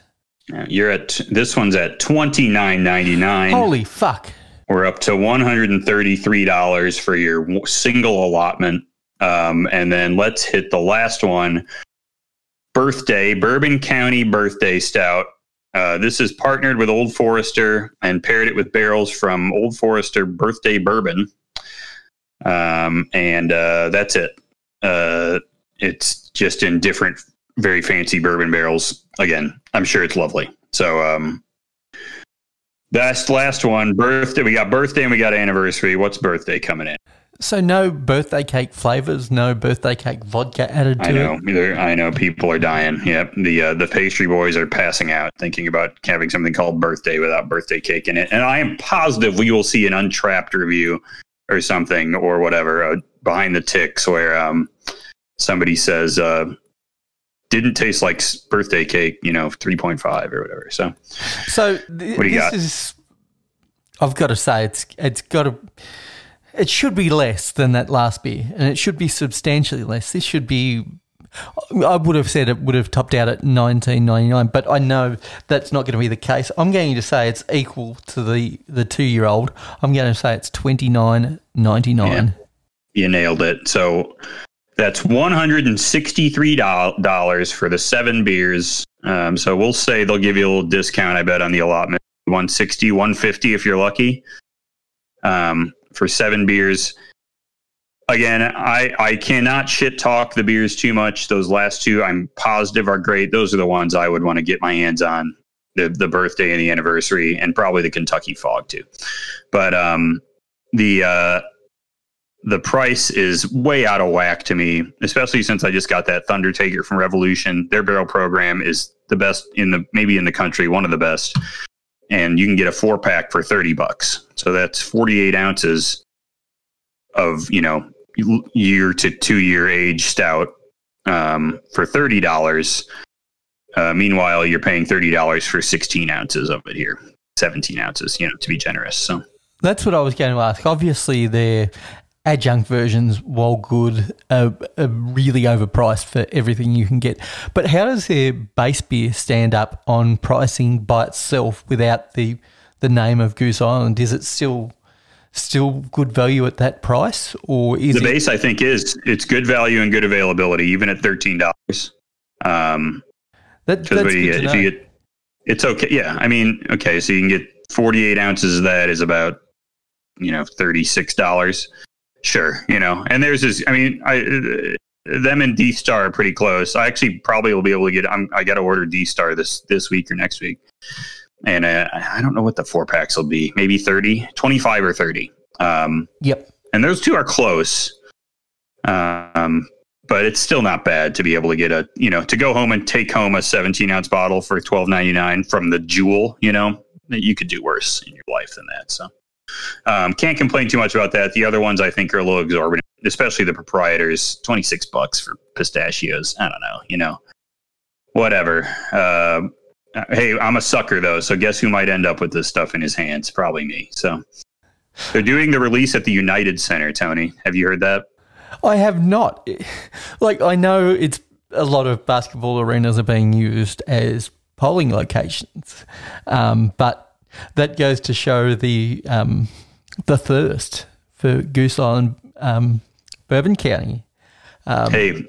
Yeah, You're at this one's at twenty nine ninety nine. Holy fuck! We're up to one hundred and thirty three dollars for your single allotment, um, and then let's hit the last one. Birthday Bourbon County Birthday Stout. Uh, this is partnered with Old Forester and paired it with barrels from Old Forester Birthday Bourbon, um, and uh, that's it. Uh, it's just in different, very fancy bourbon barrels. Again, I'm sure it's lovely. So, um, that's the last one. Birthday. We got birthday and we got anniversary. What's birthday coming in? So no birthday cake flavors, no birthday cake vodka added to I know. it. I know people are dying. Yep. The uh, the pastry boys are passing out thinking about having something called birthday without birthday cake in it. And I am positive we will see an Untappd review or something or whatever uh, behind the ticks where um, somebody says uh, didn't taste like birthday cake, you know, 3.5 or whatever. So So th- What do you this got? is, I've got to say, it's it's got to, it should be less than that last beer, and it should be substantially less. This should be. I would have said it would have topped out at nineteen ninety nine, but I know that's not going to be the case. I'm going to say it's equal to the the two year old. I'm going to say it's twenty nine ninety nine. you nailed it. So that's one hundred and sixty-three dollars for the seven beers. Um, so we'll say they'll give you a little discount. I bet on the allotment, 160, 150 if you're lucky. Um, for seven beers. Again, I I cannot shit talk the beers too much. Those last two, I'm positive are great. Those are the ones I would want to get my hands on. The the birthday and the anniversary, and probably the Kentucky Fog too. But um, the uh, the price is way out of whack to me, especially since I just got that Thunder Taker from Revolution. Their barrel program is the best in the maybe in the country, one of the best. And you can get a four pack for 30 bucks. So that's 48 ounces of, you know, year to two year age stout um, for $30. Uh, meanwhile, you're paying $30 for 16 ounces of it here, 17 ounces, you know, to be generous. So That's what I was going to ask. Obviously, they're adjunct versions, while good, are, are really overpriced for everything you can get. But how does their base beer stand up on pricing by itself without the the name of Goose Island? Is it still still good value at that price, or is the it, base? I think is it's good value and good availability, even at thirteen dollars. Um, that, that's what you good get? If you get, it's okay. Yeah, I mean, okay, so you can get forty-eight ounces of that is about you know thirty-six dollars. Sure, you know, and there's this. I mean, I them and Deth's Tar are pretty close. I actually probably will be able to get. I'm, I got to order Deth's Tar this this week or next week, and uh, I don't know what the four packs will be. Maybe 30, 25 or thirty. Um, Yep. and those two are close. Um, but it's still not bad to be able to get a you know to go home and take home a 17 ounce bottle for 12.99 from the Jewel. You know you could do worse in your life than that. So um, can't complain too much about that. The other ones I think are a little exorbitant, especially the proprietors. 26 bucks for pistachios. I don't know. You know, whatever. Uh, hey, I'm a sucker though, so guess who might end up with this stuff in his hands? Probably me. So. They're doing the release at the United Center, Tony. Have you heard that? I have not. Like I know it's a lot of basketball arenas are being used as polling locations, um, but that goes to show the um, the thirst for Goose Island, um, Bourbon County. Um, hey,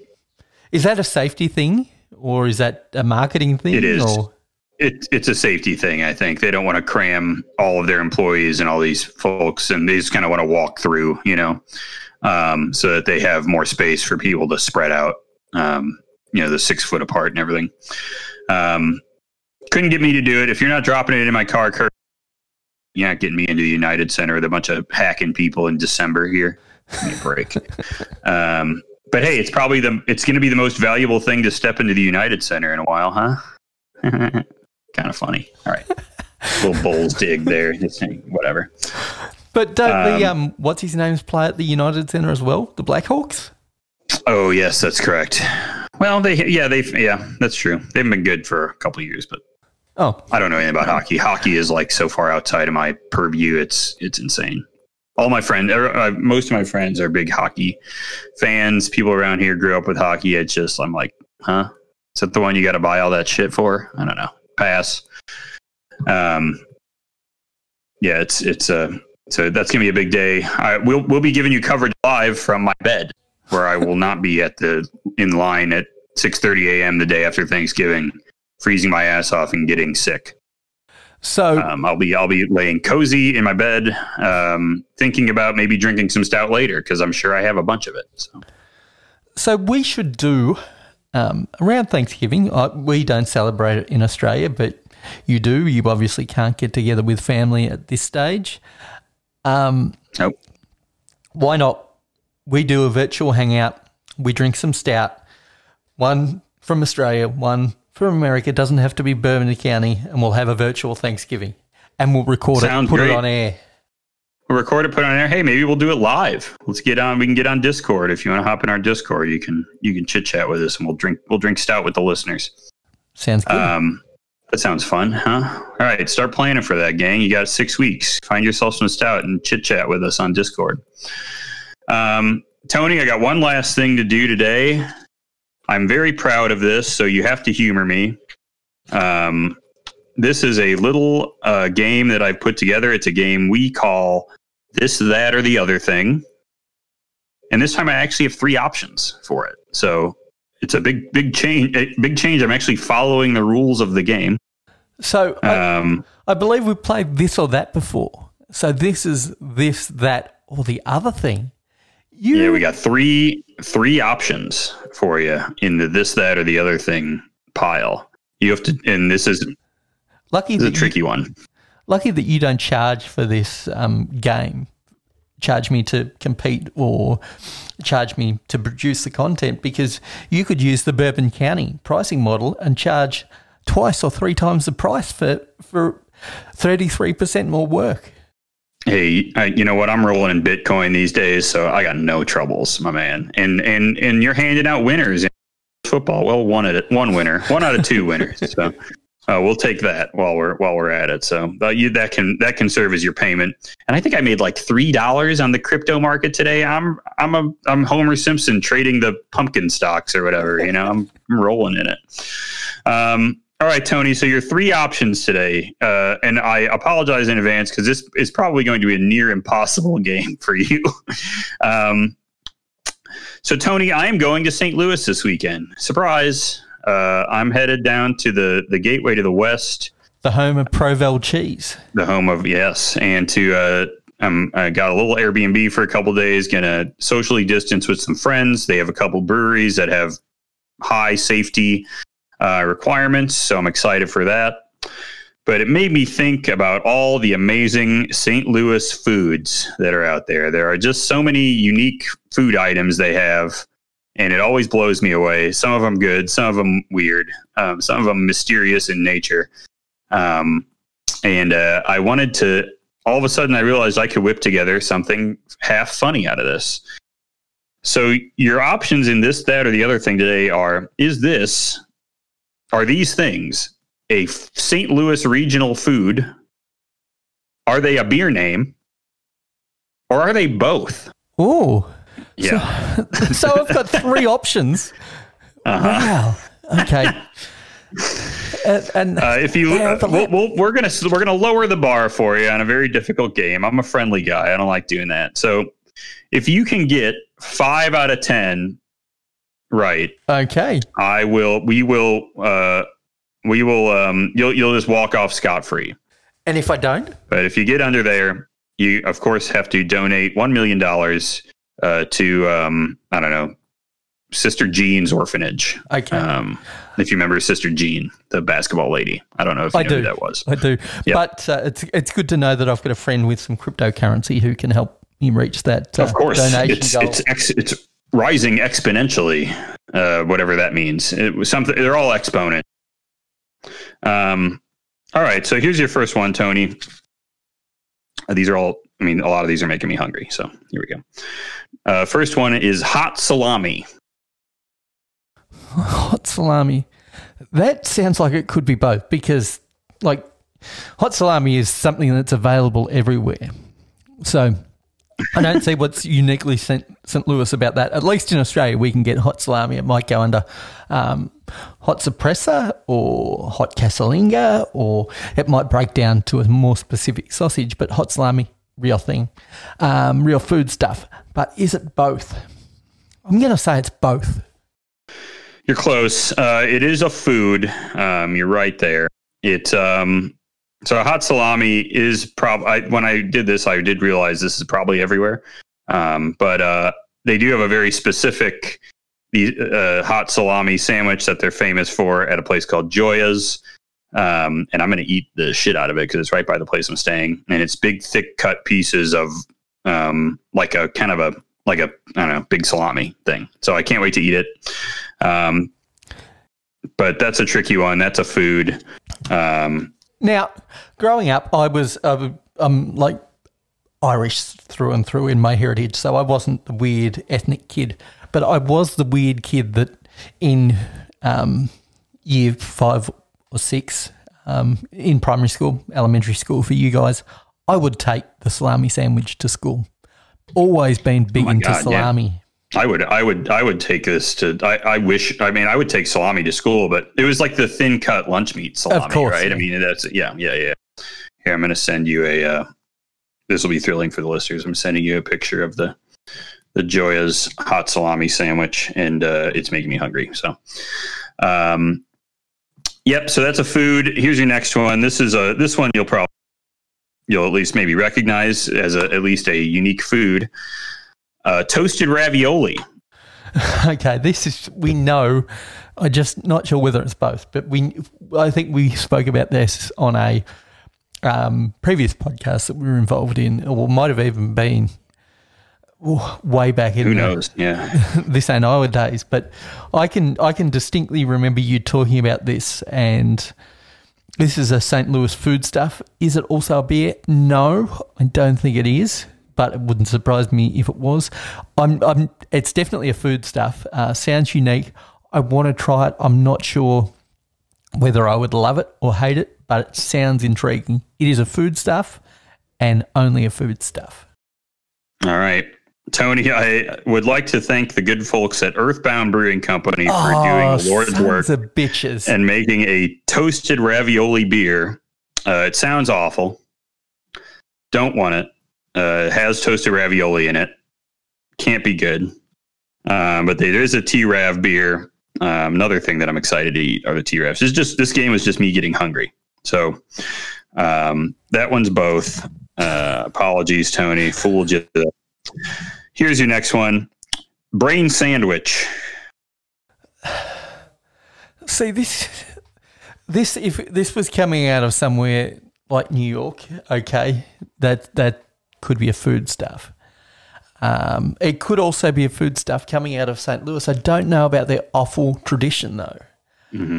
Is that a safety thing or is that a marketing thing? It is. Or? it, it's a safety thing. I think they don't want to cram all of their employees and all these folks, and they just kind of want to walk through, you know, um, so that they have more space for people to spread out. Um, you know, the six foot apart and everything. Um, couldn't get me to do it. If you're not dropping it in my car, Kurt, you're not getting me into the United Center with a bunch of hacking people in December here. Give me a break. um, but hey, it's probably the it's going to be the most valuable thing to step into the United Center in a while, huh? kind of funny. All right, little Bulls dig there. Whatever. But don't the Um, um, what's his name's play at the United Center as well? The Blackhawks. Oh yes, that's correct. Well, they yeah they yeah that's true. They've been good for a couple of years, but Oh, I don't know anything about hockey. Hockey is like so far outside of my purview. It's it's insane. All my friends, uh, most of my friends are big hockey fans. People around here grew up with hockey. It's just I'm like, huh? Is that the one you got to buy all that shit for? I don't know. Pass. Um. Yeah, it's it's uh so that's gonna be a big day. I we'll we'll be giving you coverage live from my bed, where I will not be at the in line at 6:30 a.m. the day after Thanksgiving, freezing my ass off and getting sick. so Um, I'll be I'll be laying cozy in my bed, um, thinking about maybe drinking some stout later because I'm sure I have a bunch of it. So So we should do um, around Thanksgiving. Uh, we don't celebrate it in Australia, but you do. You obviously can't get together with family at this stage. Um, Nope. Why not? We do a virtual hangout. We drink some stout. One from Australia, one from America. Doesn't have to be Bourbon County, and we'll have a virtual Thanksgiving, and we'll record Sounds it, put great. it on air. we'll record it, put it on air. Hey, maybe we'll do it live. Let's get on. We can get on Discord if you want to hop in our Discord. You can you can chit chat with us, and we'll drink we'll drink stout with the listeners. Sounds good. Um, that sounds fun, huh? All right, start planning for that, gang. You got six weeks. Find yourself some stout and chit chat with us on Discord. Um, Tony, I got one last thing to do today. I'm very proud of this, so you have to humor me. Um, this is a little uh, game that I've put together. It's a game we call this, that, or the other thing. And this time I actually have three options for it. So it's a big, big change. Big change. I'm actually following the rules of the game. so I, Um, I believe we've played this or that before. So this is this, that, or the other thing. You, yeah, we got three three options for you in the this, that, or the other thing pile. You have to, and this is, lucky this is a that you, tricky one. lucky that you don't charge for this um, game. Charge me to compete or charge me to produce the content because you could use the Bourbon County pricing model and charge twice or three times the price for for thirty three percent more work. Hey, I, you know what? I'm rolling in Bitcoin these days, so I got no troubles, my man. And and and you're handing out winners in football. Well, one at one winner, one out of two winners. So Uh, we'll take that while we're while we're at it. So uh, you, that can that can serve as your payment. And I think I made like three dollars on the crypto market today. I'm I'm a I'm Homer Simpson trading the pumpkin stocks or whatever. You know, I'm, I'm rolling in it. Um, all right, Tony. So your three options today, uh, and I apologize in advance because this is probably going to be a near impossible game for you. um, so Tony, I am going to St. Louis this weekend. Surprise! Uh, I'm headed down to the the gateway to the west, The home of Provel cheese. the home of yes, and to uh, um, I got a little Airbnb for a couple days. Gonna socially distance with some friends. They have a couple breweries that have high safety uh, requirements, so I'm excited for that. But it made me think about all the amazing St. Louis foods that are out there. There are just so many unique food items they have and it always blows me away. Some of them good, some of them weird, um, some of them mysterious in nature. Um, and uh, I wanted to. All of a sudden, I realized I could whip together something half funny out of this. So your options in this, that, or the other thing today are: is this, are these things a St. Louis regional food? Are they a beer name? Or are they both? Oh, Yeah. so I've got three options. Wow. Okay. And, and Uh, if you, Yeah, uh, we'll, we'll, we're gonna we're gonna lower the bar for you on a very difficult game. I'm a friendly guy. I don't like doing that. So, if you can get five out of ten right, okay. I will. We will. Uh, we will. Um, you'll you'll just walk off scot free. And if I don't, But if you get under there, you of course have to donate one million dollars uh, to um, I don't know, Sister Jean's orphanage. okay. Um, if you remember Sister Jean, the basketball lady. I don't know if you I know do. who that was. I do. Yeah. But uh, it's it's good to know that I've got a friend with some cryptocurrency who can help me reach that uh, Of course, donation it's goal. it's ex, it's rising exponentially, uh, whatever that means. It was something. They're all exponent. Um. All right. So here's your first one, Tony. These are all. I mean, a lot of these are making me hungry. So here we go. Uh, first one is hot salami. hot salami. That sounds like it could be both because, like, hot salami is something that's available everywhere. So I don't see what's uniquely St. Louis about that. At least in Australia, we can get hot salami. It might go under um, hot sopressa or hot casalinga, or it might break down to a more specific sausage. But hot salami, real thing, um, real food stuff. But is it both? I'm going to say it's both. You're close. Uh, it is a food. Um, you're right there. It um, so a hot salami is probably when I did this, I did realize this is probably everywhere. Um, but uh, they do have a very specific the uh, hot salami sandwich that they're famous for at a place called Gioia's. Um, and I'm going to eat the shit out of it because it's right by the place I'm staying, and it's big, thick cut pieces of um, like a kind of a like a I don't know big salami thing. So I can't wait to eat it. Um, but that's a tricky one. That's a food. Um, Now, growing up, I was uh, um like Irish through and through in my heritage, so I wasn't the weird ethnic kid, but I was the weird kid that in um, year five or six um, in primary school, elementary school for you guys, I would take the salami sandwich to school. Always been big Oh into God, yeah. I would, I would, I would take this to. I, I wish. I mean, I would take salami to school, but it was like the thin cut lunch meat salami, course, right? yeah. I mean, that's yeah, yeah, yeah. Here, I'm going to send you a. Uh, this will be thrilling for the listeners. I'm sending you a picture of the the Gioia's hot salami sandwich, and uh, it's making me hungry. So, um, yep. So that's a food. Here's your next one. This is a this one you'll probably you'll at least maybe recognize as a, at least a unique food. Uh, toasted ravioli. Okay, this is we know. I'm just not sure whether it's both, but we I think we spoke about this on a um, previous podcast that we were involved in, or might have even been oh, way back in Who the- knows? Yeah. this ain't our days, but I can I can distinctly remember you talking about this, and this is a St. Louis food stuff. Is it also a beer? No, I don't think it is, but it wouldn't surprise me if it was. I'm, I'm it's definitely a food stuff. Uh, sounds unique. I want to try it. I'm not sure whether I would love it or hate it, but it sounds intriguing. It is a food stuff and only a food stuff. All right. Tony, I would like to thank the good folks at Earthbound Brewing Company for doing the Lord's Oh, work of bitches. and making a toasted ravioli beer. Uh, it sounds awful. Don't want it. Uh, has toasted ravioli in it. Can't be good. Um, but there is a T-Rav beer. Um, another thing that I'm excited to eat are the T-Ravs. It's just this game was just me getting hungry. So um, that one's both. Uh, apologies, Tony. Fooled you. Here's your next one. Brain sandwich. See this, this if this was coming out of somewhere like New York, okay, that that could be a foodstuff. Um, it could also be a foodstuff coming out of St. Louis. I don't know about their awful tradition though,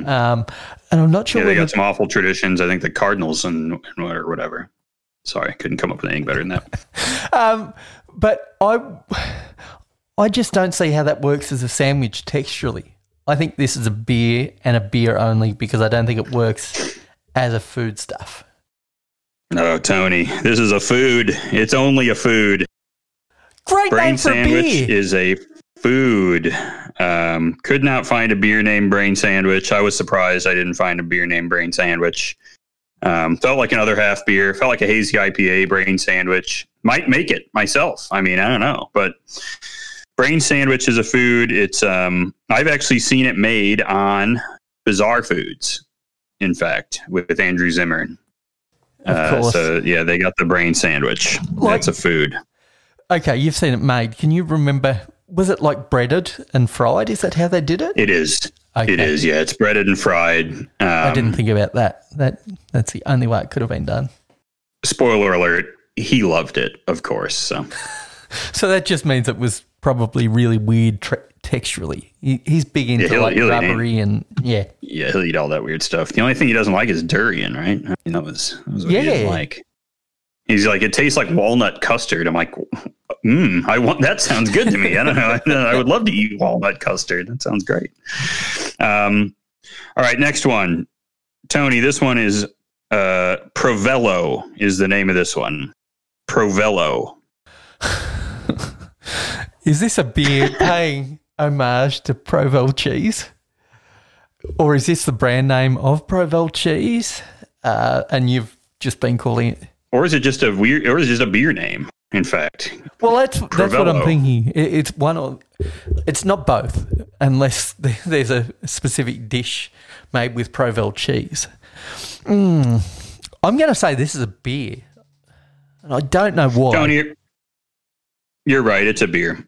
um, and I'm not sure Yeah, they got some awful traditions. I think the Cardinals and, and or whatever. Sorry, couldn't come up with anything better than that. Um, but I, I just don't see how that works as a sandwich texturally. I think this is a beer and a beer only because I don't think it works as a food stuff. No, Tony, this is a food. It's only a food. Great Brain name for sandwich beer. is a food. Um, could not find a beer named Brain Sandwich. I was surprised I didn't find a beer named Brain Sandwich. Um, felt like another half beer. Felt like a hazy IPA Brain Sandwich. Might make it myself. I mean, I don't know, but Brain Sandwich is a food. It's um, I've actually seen it made on Bizarre Foods. In fact, with Andrew Zimmern. Of course. so yeah, they got the brain sandwich. Like- That's a food. Okay, you've seen it made. Can you remember? Was it like breaded and fried? Is that how they did it? It is. Okay. It is. Yeah, it's breaded and fried. Um, I didn't think about that. That that's the only way it could have been done. Spoiler alert: He loved it, of course. So So that just means it was probably really weird tre- texturally. He, he's big into he'll- like rubbery and yeah. yeah, he'll eat all that weird stuff. The only thing he doesn't like is durian, right? I mean, that was, that was what he didn't Yeah. like. He's like, it tastes like walnut custard. I'm like, mm, I want that. Sounds good to me. I don't know. I would love to eat walnut custard. That sounds great. Um, all right, next one, Tony. This one is uh, Provello. Is the name of this one? Provello. Is this a beer paying homage to Provel cheese? Or is this the brand name of Provel cheese? Uh, and you've just been calling it. Or is it just a weird? Or is it just a beer name? In fact, Well, that's that's what I'm thinking. It, it's one or it's not both, unless there's a specific dish made with Provel cheese. Mm. I'm going to say this is a beer. And I don't know why. Tony, you're, you're right. It's a beer.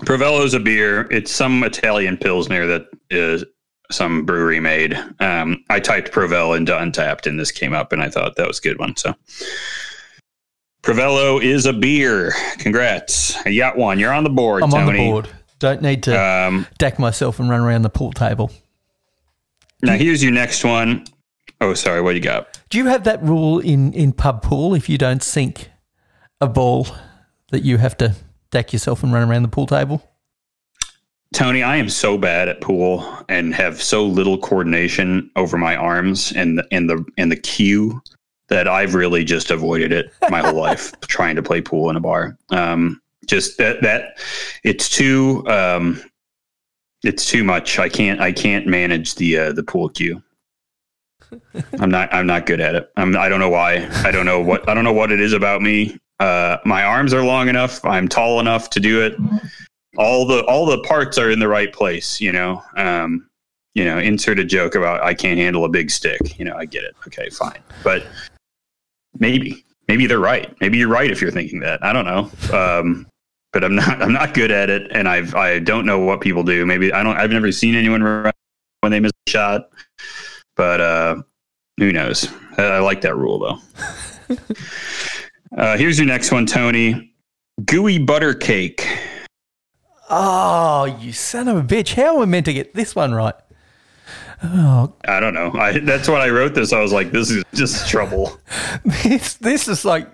Provello's a beer. It's some Italian pilsner that is some brewery made. Um, I typed Provel into Untappd, and this came up, and I thought that was a good one. So, Provello is a beer. Congrats! You got one. You're on the board, I'm Tony. on the board. Don't need to Um, deck myself and run around the pool table. now here's your next one. Oh, sorry. What do you got? Do you have that rule in, in pub pool? If you don't sink a ball, that you have to deck yourself and run around the pool table? Tony, I am so bad at pool and have so little coordination over my arms and the, and the and the cue that I've really just avoided it my whole life trying to play pool in a bar. Um, just that that it's too um, it's too much. I can't I can't manage the uh, the pool cue. I'm not I'm not good at it. I'm I don't know why. I don't know what I don't know what it is about me. Uh, my arms are long enough. I'm tall enough to do it. All the all the parts are in the right place you know? Um you know insert a joke about i can't handle a big stick. You know i get it. Okay fine. But maybe maybe they're right. Maybe you're right if you're thinking that. I don't know. Um but i'm not i'm not good at it and i've i don't know what people do. Maybe i don't i've never seen anyone when they miss a shot. But uh who knows? I, I like that rule though uh here's your next one tony gooey butter cake Oh, you son of a bitch. How am I meant to get this one right? Oh, I don't know. I that's what I wrote this. I was like, this is just trouble. this, this is like,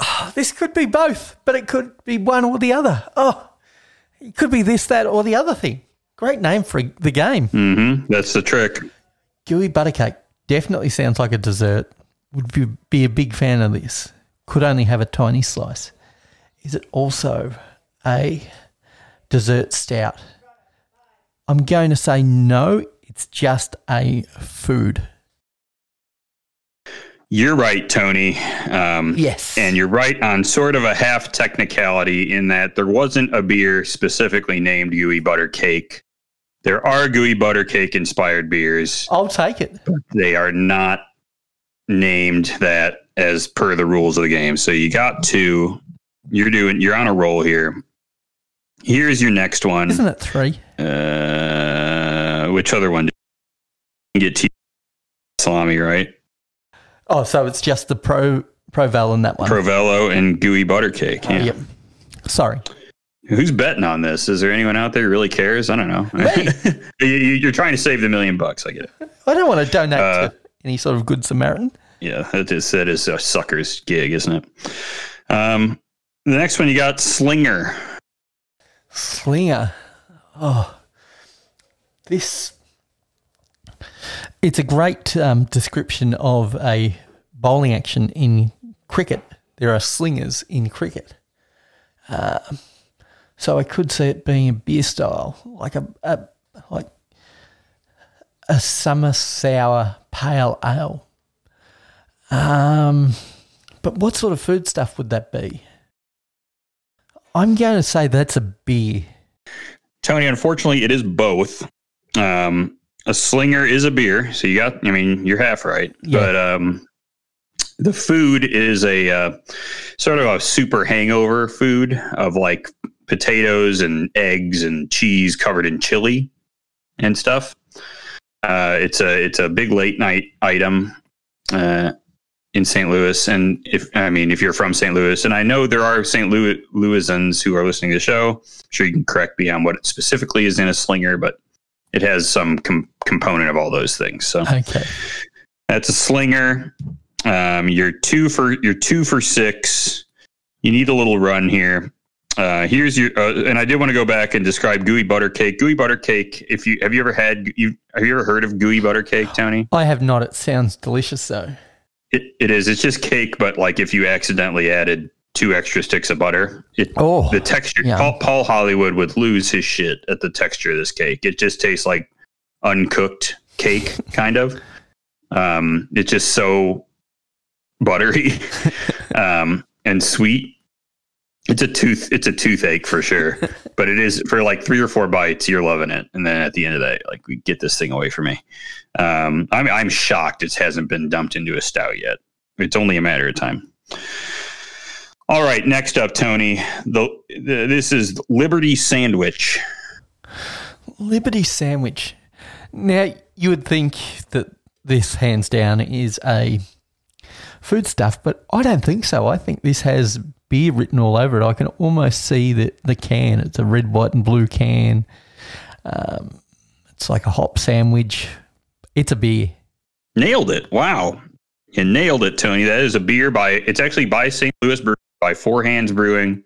oh, this could be both, but it could be one or the other. Oh, it could be this, that, or the other thing. Great name for the game. hmm That's the trick. gooey butter cake definitely sounds like a dessert. Would be, be a big fan of this. Could only have a tiny slice. Is it also a dessert stout? I'm going to say no. It's just a food. You're right, Tony. Um, Yes. And you're right on sort of a half technicality in that there wasn't a beer specifically named Gooey Butter Cake. There are Gooey Butter Cake inspired beers. I'll take it. They are not named that as per the rules of the game. So you got to, you're doing, you're on a roll here. Here's your next one. Isn't it three? Uh, which other one? Get T- salami, right? Oh, so it's just the pro Provel in that one. Provello and Gooey Butter Cake. Yeah. Yep. Sorry. Who's betting on this? Is there anyone out there who really cares? I don't know. You- You're trying to save the million bucks. I get it. I don't want to donate Uh, to any sort of good Samaritan. Yeah, that is that is a sucker's gig, isn't it? Um, the next one you got Slinger. Slinger. Oh, this. It's a great um, description of a bowling action in cricket. There are slingers in cricket. Um, so I could see it being a beer style, like a, a like a summer sour pale ale. Um, but what sort of food stuff would that be? I'm going to say that's a beer. Tony, unfortunately, it is both. Um, a Slinger is a beer, so you got. I mean, you're half right, Yeah. but um, the food is a uh, sort of a super hangover food of like potatoes and eggs and cheese covered in chili and stuff. Uh, it's a it's a big late night item uh, in St. Louis, and if I mean if you're from St. Louis, and I know there are St. Louis Louisans who are listening to the show, I'm sure you can correct me on what it specifically is in a slinger, but it has some com- component of all those things. So Okay. that's a slinger. Um, you're two for you're two for six. You need a little run here. Uh, here's your, uh, and I did want to go back and describe gooey butter cake. Gooey butter cake. If you have you ever had you have you ever heard of gooey butter cake, Tony? I have not. It sounds delicious though. It, it is. It's just cake, but like if you accidentally added two extra sticks of butter, it Oh, the texture. yeah. Paul, Paul Hollywood would lose his shit at the texture of this cake. It just tastes like uncooked cake, kind of. Um, it's just so buttery um, and sweet. It's a tooth. It's a toothache for sure. but it is for like three or four bites. You're loving it, and then at the end of the day, like we get this thing away from me. Um, I'm I'm shocked it hasn't been dumped into a stout yet. It's only a matter of time. All right, next up, Tony. The, the this is Liberty Sandwich. Liberty sandwich. Now you would think that this hands down is a food stuff, but I don't think so. I think this has beer written all over it. I can almost see the the can. It's a red, white, and blue can. Um, it's like a hop sandwich. It's a beer. Nailed it! Wow, you nailed it, Tony. That is a beer by. It's actually by St. Louis Brew by Four Hands Brewing.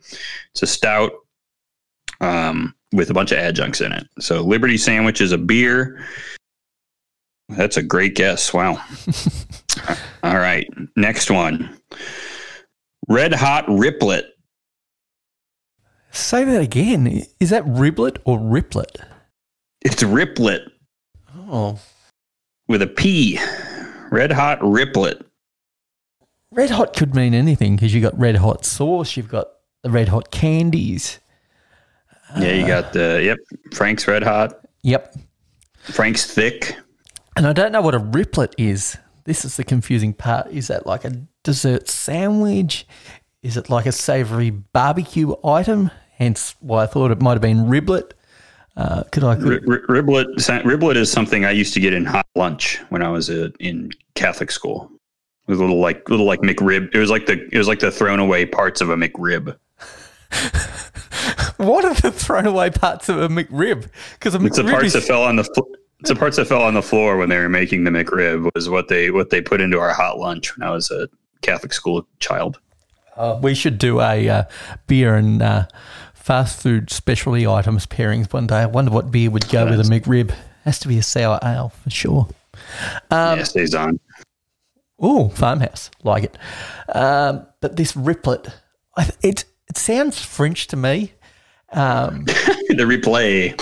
It's a stout um, with a bunch of adjuncts in it. So Liberty Sandwich is a beer. That's a great guess. Wow. All right, next one. Red Hot Riplet. Say that again. Is that riblet or riplet? It's Riplet Oh, with a P. Red Hot Riplet. red hot could mean anything because you've got red hot sauce. You've got the red hot candies. Yeah, you got the yep. Frank's Red Hot. Yep. Frank's Thick. And I don't know what a riplet is. This is the confusing part. Is that like a dessert sandwich? Is it like a savory barbecue item? Hence why I thought it might have been riblet. Uh, could I could, R- riblet. Riblet is something I used to get in hot lunch when I was uh, in Catholic school. It was a little like little like McRib. It was like the it was like the thrown away parts of a McRib. what are the thrown away parts of a McRib? Because It's the parts is, that fell on the. Fl- it's the parts that fell on the floor when they were making the McRib was what they what they put into our hot lunch when I was a Catholic school child. Uh, we should do a uh, beer and uh, fast food specialty items pairings one day. I wonder what beer would go with a McRib. Has to be a sour ale for sure. Um, yeah, stays on. Ooh, farmhouse, like it. Um, but this riplet, it it sounds French to me. Um, the replay.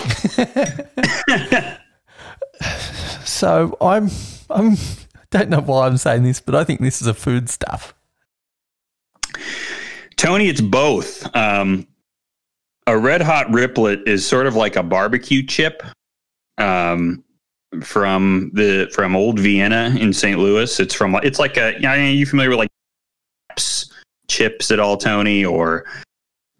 so I'm I'm don't know why I'm saying this, but I think this is a food stuff. Tony, it's both. Um, a red hot riplet is sort of like a barbecue chip um, from the from old Vienna in St. Louis. It's from it's like a you know, are you familiar with like chips at all, Tony, or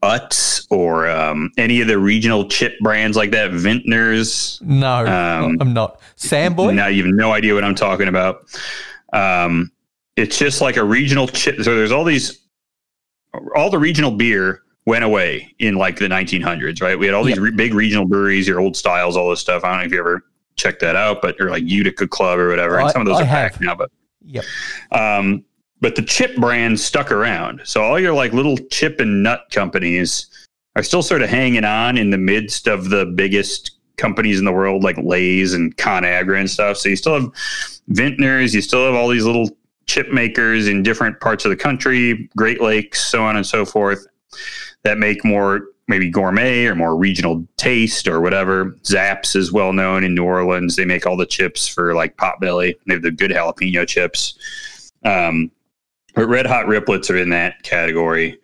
Utz or um, any of the regional chip brands like that, Vitner's? No, Um, I'm not. Samboy? Now you have no idea what I'm talking about. Um, it's just like a regional chip. So there's all these, all the regional beer went away in like the 1900s, right? We had all these Yep. re- big regional breweries, your old styles, all this stuff. I don't know if you ever checked that out, but or like Utica Club or whatever. And some of those I are back now, but Yep. um, but the chip brands stuck around. So all your like little chip and nut companies are still sort of hanging on in the midst of the biggest companies in the world, like Lay's and ConAgra and stuff. So you still have Vitner's, you still have all these little chip makers in different parts of the country, Great Lakes, so on and so forth, that make more maybe gourmet or more regional taste or whatever. Zapp's is well known in New Orleans. They make all the chips for like Potbelly. They have the good jalapeno chips. Um, Red Hot Riplets are in that category.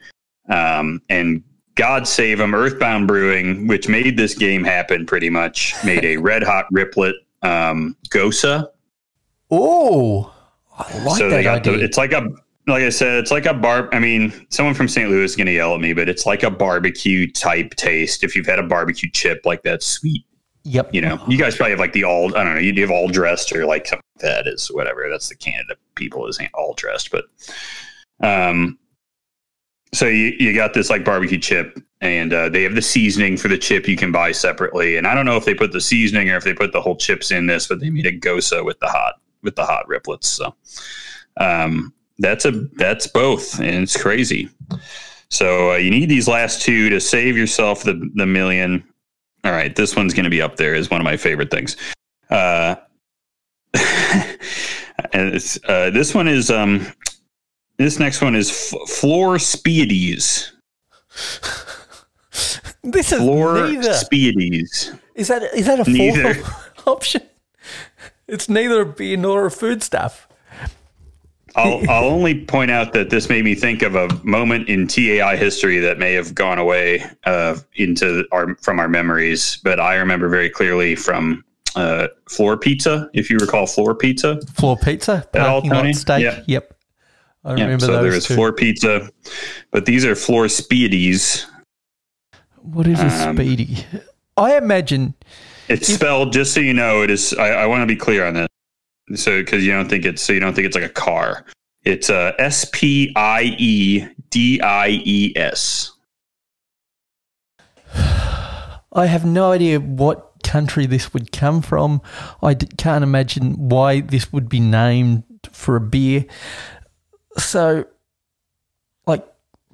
Um, and God save them, Earthbound Brewing, which made this game happen pretty much, made a Red Hot Riplet um, Gose. Oh, I like so that idea. the, it's like a like I said, it's like a bar. I mean, someone from St. Louis is going to yell at me, but it's like a barbecue type taste. If you've had a barbecue chip, like that sweet, yep. you know, you guys probably have like the all. I don't know. You have all dressed or like like that is whatever. That's the Canada people is all dressed, but um, so you you got this like barbecue chip, and uh, they have the seasoning for the chip you can buy separately. And I don't know if they put the seasoning or if they put the whole chips in this, but they made a gose with the hot with the hot riplets. So um, that's a that's both, and it's crazy. So uh, you need these last two to save yourself the the million. All right, this one's going to be up there is one of my favorite things. Uh, uh, this one is um, this next one is F- Floor Spiedies. This is Floor neither. Is that is that a Neither. fourth option? It's neither a beer nor a food stuff. I'll, I'll only point out that this made me think of a moment in TAI history that may have gone away uh, into our from our memories, but I remember very clearly from uh, Floor Pizza. If you recall, Floor Pizza. Floor pizza, That all, Tony? steak. Yeah. Yep. I remember so those there is two. Floor Pizza, but these are Floor Spiedies. what is a um, spiedie? I imagine It's spelled just so you know. It is. I, I want to be clear on this, so because you don't think it's so you don't think it's like a car. It's uh, S P I E D I E S. I have no idea what country this would come from. I can't imagine why this would be named for a beer. So, like,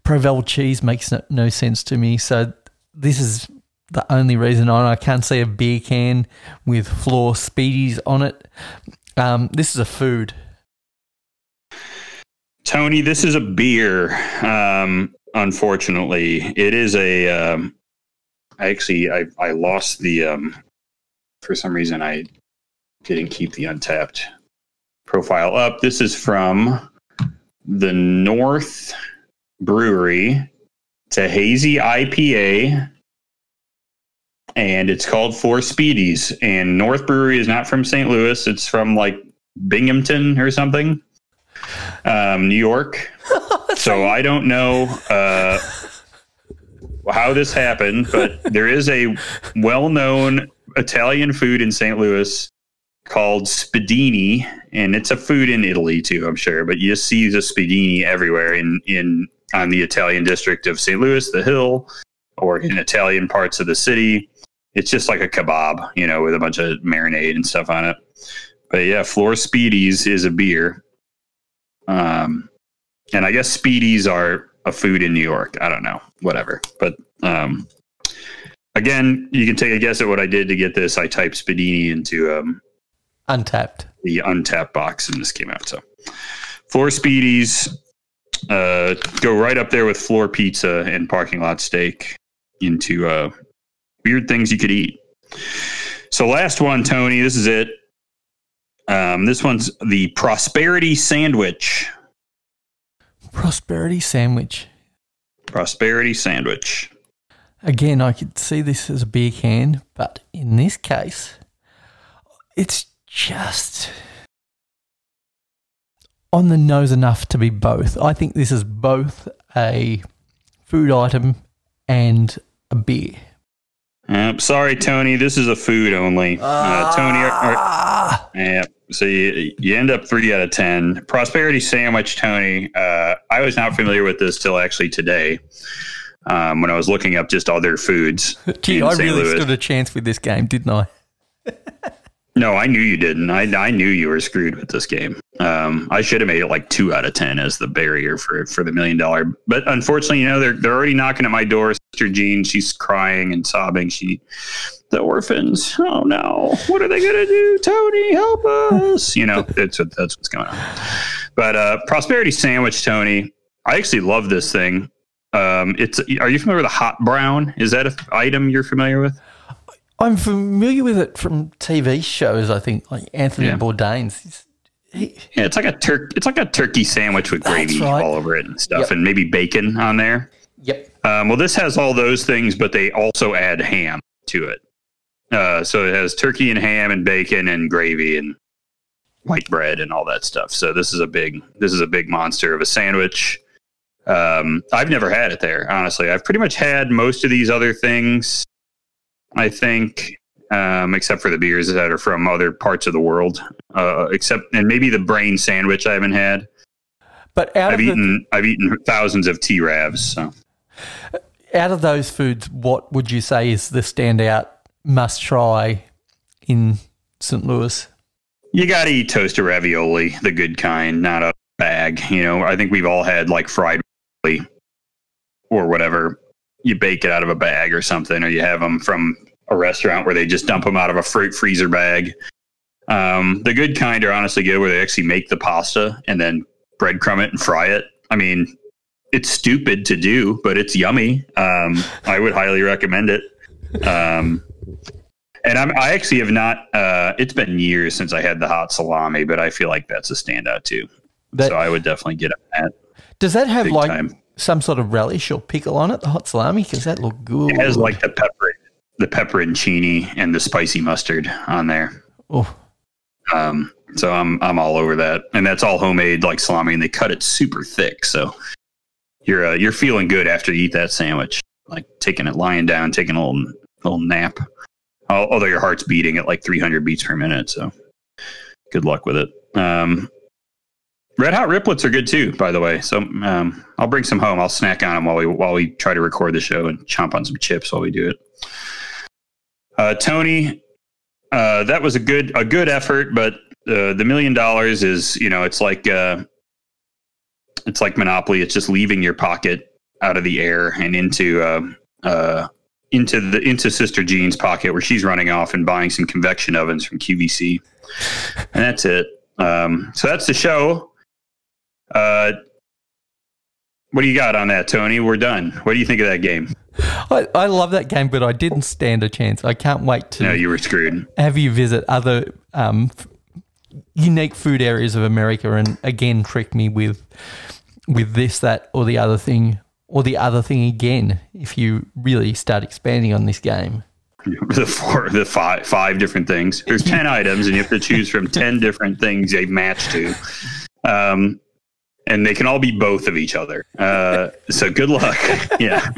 Provel cheese makes no, no sense to me. So, this is the only reason I, I can't see a beer can with floor spiedies on it. Um, this is a food. Tony, this is a beer. Um, unfortunately, it is a. Um, I actually I I lost the. Um, for some reason, I didn't keep the Untappd profile up. This is from the North Brewery. It's a hazy IPA, and it's called Four Spiedies. And North Brewery is not from St. Louis. It's from like Binghamton or something, um, New York. so I don't know uh, how this happened, but there is a well-known Italian food in St. Louis called spiedini, and it's a food in Italy too, I'm sure. But you see the spiedini everywhere in in on the Italian district of St. Louis, the Hill, or in Italian parts of the city. It's just like a kebab, you know, with a bunch of marinade and stuff on it. But yeah, Floor Spiedies is a beer. Um, and I guess Spiedies are a food in New York. I don't know, whatever. But um, again, you can take a guess at what I did to get this. I typed Spiedini into um, Untappd. the Untappd box, and this came out. So, floor spiedies uh, go right up there with floor pizza and parking lot steak into uh, weird things you could eat. So, last one, Tony. This is it. Um, this one's the prosperity sandwich. Prosperity sandwich. Prosperity sandwich. Again, I could see this as a beer can, but in this case, it's just on the nose enough to be both. I think this is both a food item and a beer. Uh, sorry, Tony. This is a food only. Uh, Tony, are, are- Ah, Yeah. So you, you end up three out of 10. Prosperity Sandwich, Tony. Uh, I was not familiar with this till actually today um, when I was looking up just other foods. gee, I St. really Louis. stood a chance with this game, didn't I? No, I knew you didn't. I, I knew you were screwed with this game. Um, I should have made it like two out of 10 as the barrier for, for the million dollar. But unfortunately, you know, they're, they're already knocking at my door. Sister Jean, she's crying and sobbing. She, the orphans. Oh no, what are they going to do? Tony, help us. You know, that's what, that's what's going on. But uh, prosperity sandwich, Tony. I actually love this thing. Um, it's. Are you familiar with a hot brown? Is that an item you're familiar with? I'm familiar with it from TV shows. I think like Anthony Yeah. Bourdain's. He, Yeah, it's like a tur- It's like a turkey sandwich with gravy right. all over it and stuff, Yep. and maybe bacon on there. yep. Um, well, this has all those things, but they also add ham to it. Uh, so it has turkey and ham and bacon and gravy and white bread and all that stuff. So this is a big this is a big monster of a sandwich. Um, I've never had it there, honestly. I've pretty much had most of these other things. I think, um, except for the beers that are from other parts of the world, uh, except and maybe the brain sandwich I haven't had. But out I've of the, eaten I've eaten thousands of T Ravs. So. out of those foods, what would you say is the standout must try in St. Louis? You got to eat toasted ravioli, the good kind, not a bag. You know, I think we've all had like fried ravioli or whatever. You bake it out of a bag or something, or you have them from a restaurant where they just dump them out of a fruit freezer bag. Um, the good kind are honestly good, where they actually make the pasta and then breadcrumb it and fry it. I mean, it's stupid to do, but it's yummy. Um, I would highly recommend it. Um, and I'm, I actually have not. Uh, it's been years since I had the hot salami, but I feel like that's a standout too. That, so I would definitely get on that. does that have like time. some sort of relish or pickle on it, the hot salami? Because that look good. It has like the pepper, the pepperoncini and the spicy mustard on there. oh, Um, so I'm I'm all over that, and that's all homemade like salami, and they cut it super thick. So you're uh, you're feeling good after you eat that sandwich, like taking it lying down, taking a little little nap. Although your heart's beating at like 300 beats per minute, so good luck with it. Um, Red Hot Riplets are good too, by the way. So um, I'll bring some home. I'll snack on them while we while we try to record the show and chomp on some chips while we do it. Uh, Tony, uh, that was a good a good effort, but uh, the million dollars is you know it's like uh, it's like Monopoly. It's just leaving your pocket out of the air and into uh, uh, into the into Sister Jean's pocket where she's running off and buying some convection ovens from QVC, and that's it. Um, so that's the show. Uh, what do you got on that, Tony? We're done. What do you think of that game? I, I love that game, but I didn't stand a chance. I can't wait to No, you were screwed. have you visit other um, f- unique food areas of America and again trick me with with this, that, or the other thing, or the other thing again. If you really start expanding on this game, the four, the five, five different things. There's ten items, and you have to choose from ten different things they match to. Um, and they can all be both of each other. Uh, so good luck. yeah.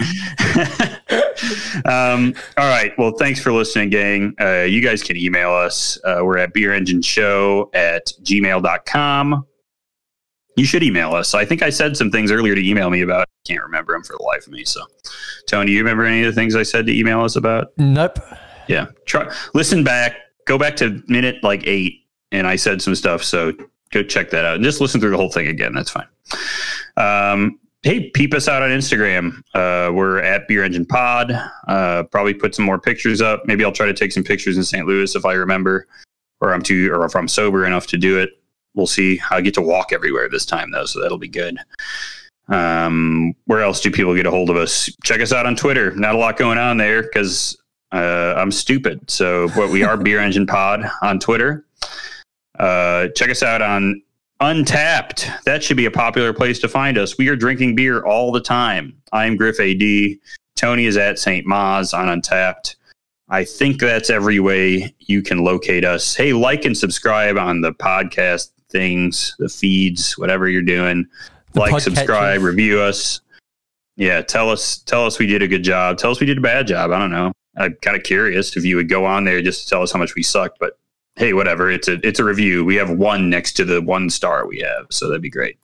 um, all right. Well, thanks for listening, gang. Uh, you guys can email us. Uh, we're at beerengineshow at gmail.com. You should email us. I think I said some things earlier to email me about. I can't remember them for the life of me. So, Tony, you remember any of the things I said to email us about? nope. Yeah. Try listen back. Go back to minute like eight, and I said some stuff. So go check that out and just listen through the whole thing again. That's fine. Um, hey, peep us out on Instagram. Uh, we're at Beer Engine Pod. Uh, probably put some more pictures up. Maybe I'll try to take some pictures in St. Louis if I remember, or I'm too, or if I'm sober enough to do it. We'll see. I get to walk everywhere this time though, so that'll be good. Um, where else do people get a hold of us? Check us out on Twitter. Not a lot going on there because uh, I'm stupid. So, but we are Beer Engine Pod on Twitter. Uh, check us out on Untappd. That should be a popular place to find us. We are drinking beer all the time. I'm Griff AD. Tony is at St. Ma's on Untappd. I think that's every way you can locate us. Hey, like and subscribe on the podcast things, the feeds, whatever you're doing. The like, subscribe, review us. Yeah, tell us tell us we did a good job. Tell us we did a bad job. I don't know. I'm kind of curious if you would go on there just to tell us how much we sucked, but hey, whatever. It's a it's a review. We have one next to the one star we have, so that'd be great.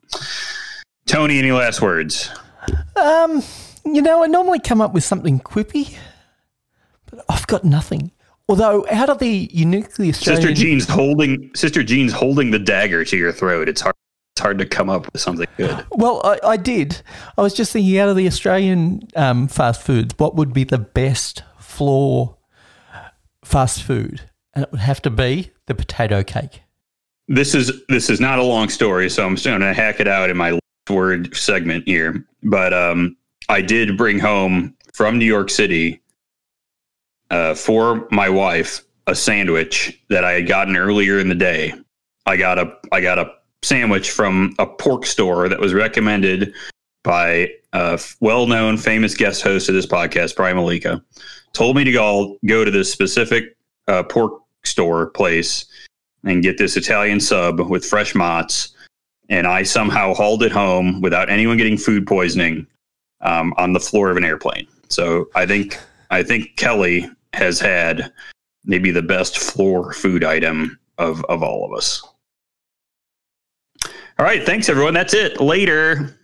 Tony, any last words? Um, you know, I normally come up with something quippy, but I've got nothing. Although, out of the uniquely Australian, Sister Jean's holding Sister Jean's holding the dagger to your throat. It's hard it's hard to come up with something good. well, I, I did. I was just thinking, out of the Australian um, fast foods, what would be the best floor fast food? And it would have to be the potato cake. This is this is not a long story, so I'm just going to hack it out in my word segment here. But um, I did bring home from New York City uh, for my wife a sandwich that I had gotten earlier in the day. I got a I got a sandwich from a pork store that was recommended by a well-known, famous guest host of this podcast, Brian Malika. Told me to go go to this specific uh, pork store place and get this Italian sub with fresh mozz. And I somehow hauled it home without anyone getting food poisoning um, on the floor of an airplane. So I think I think Kelly has had maybe the best floor food item of of all of us. All right, thanks everyone. That's it. Later.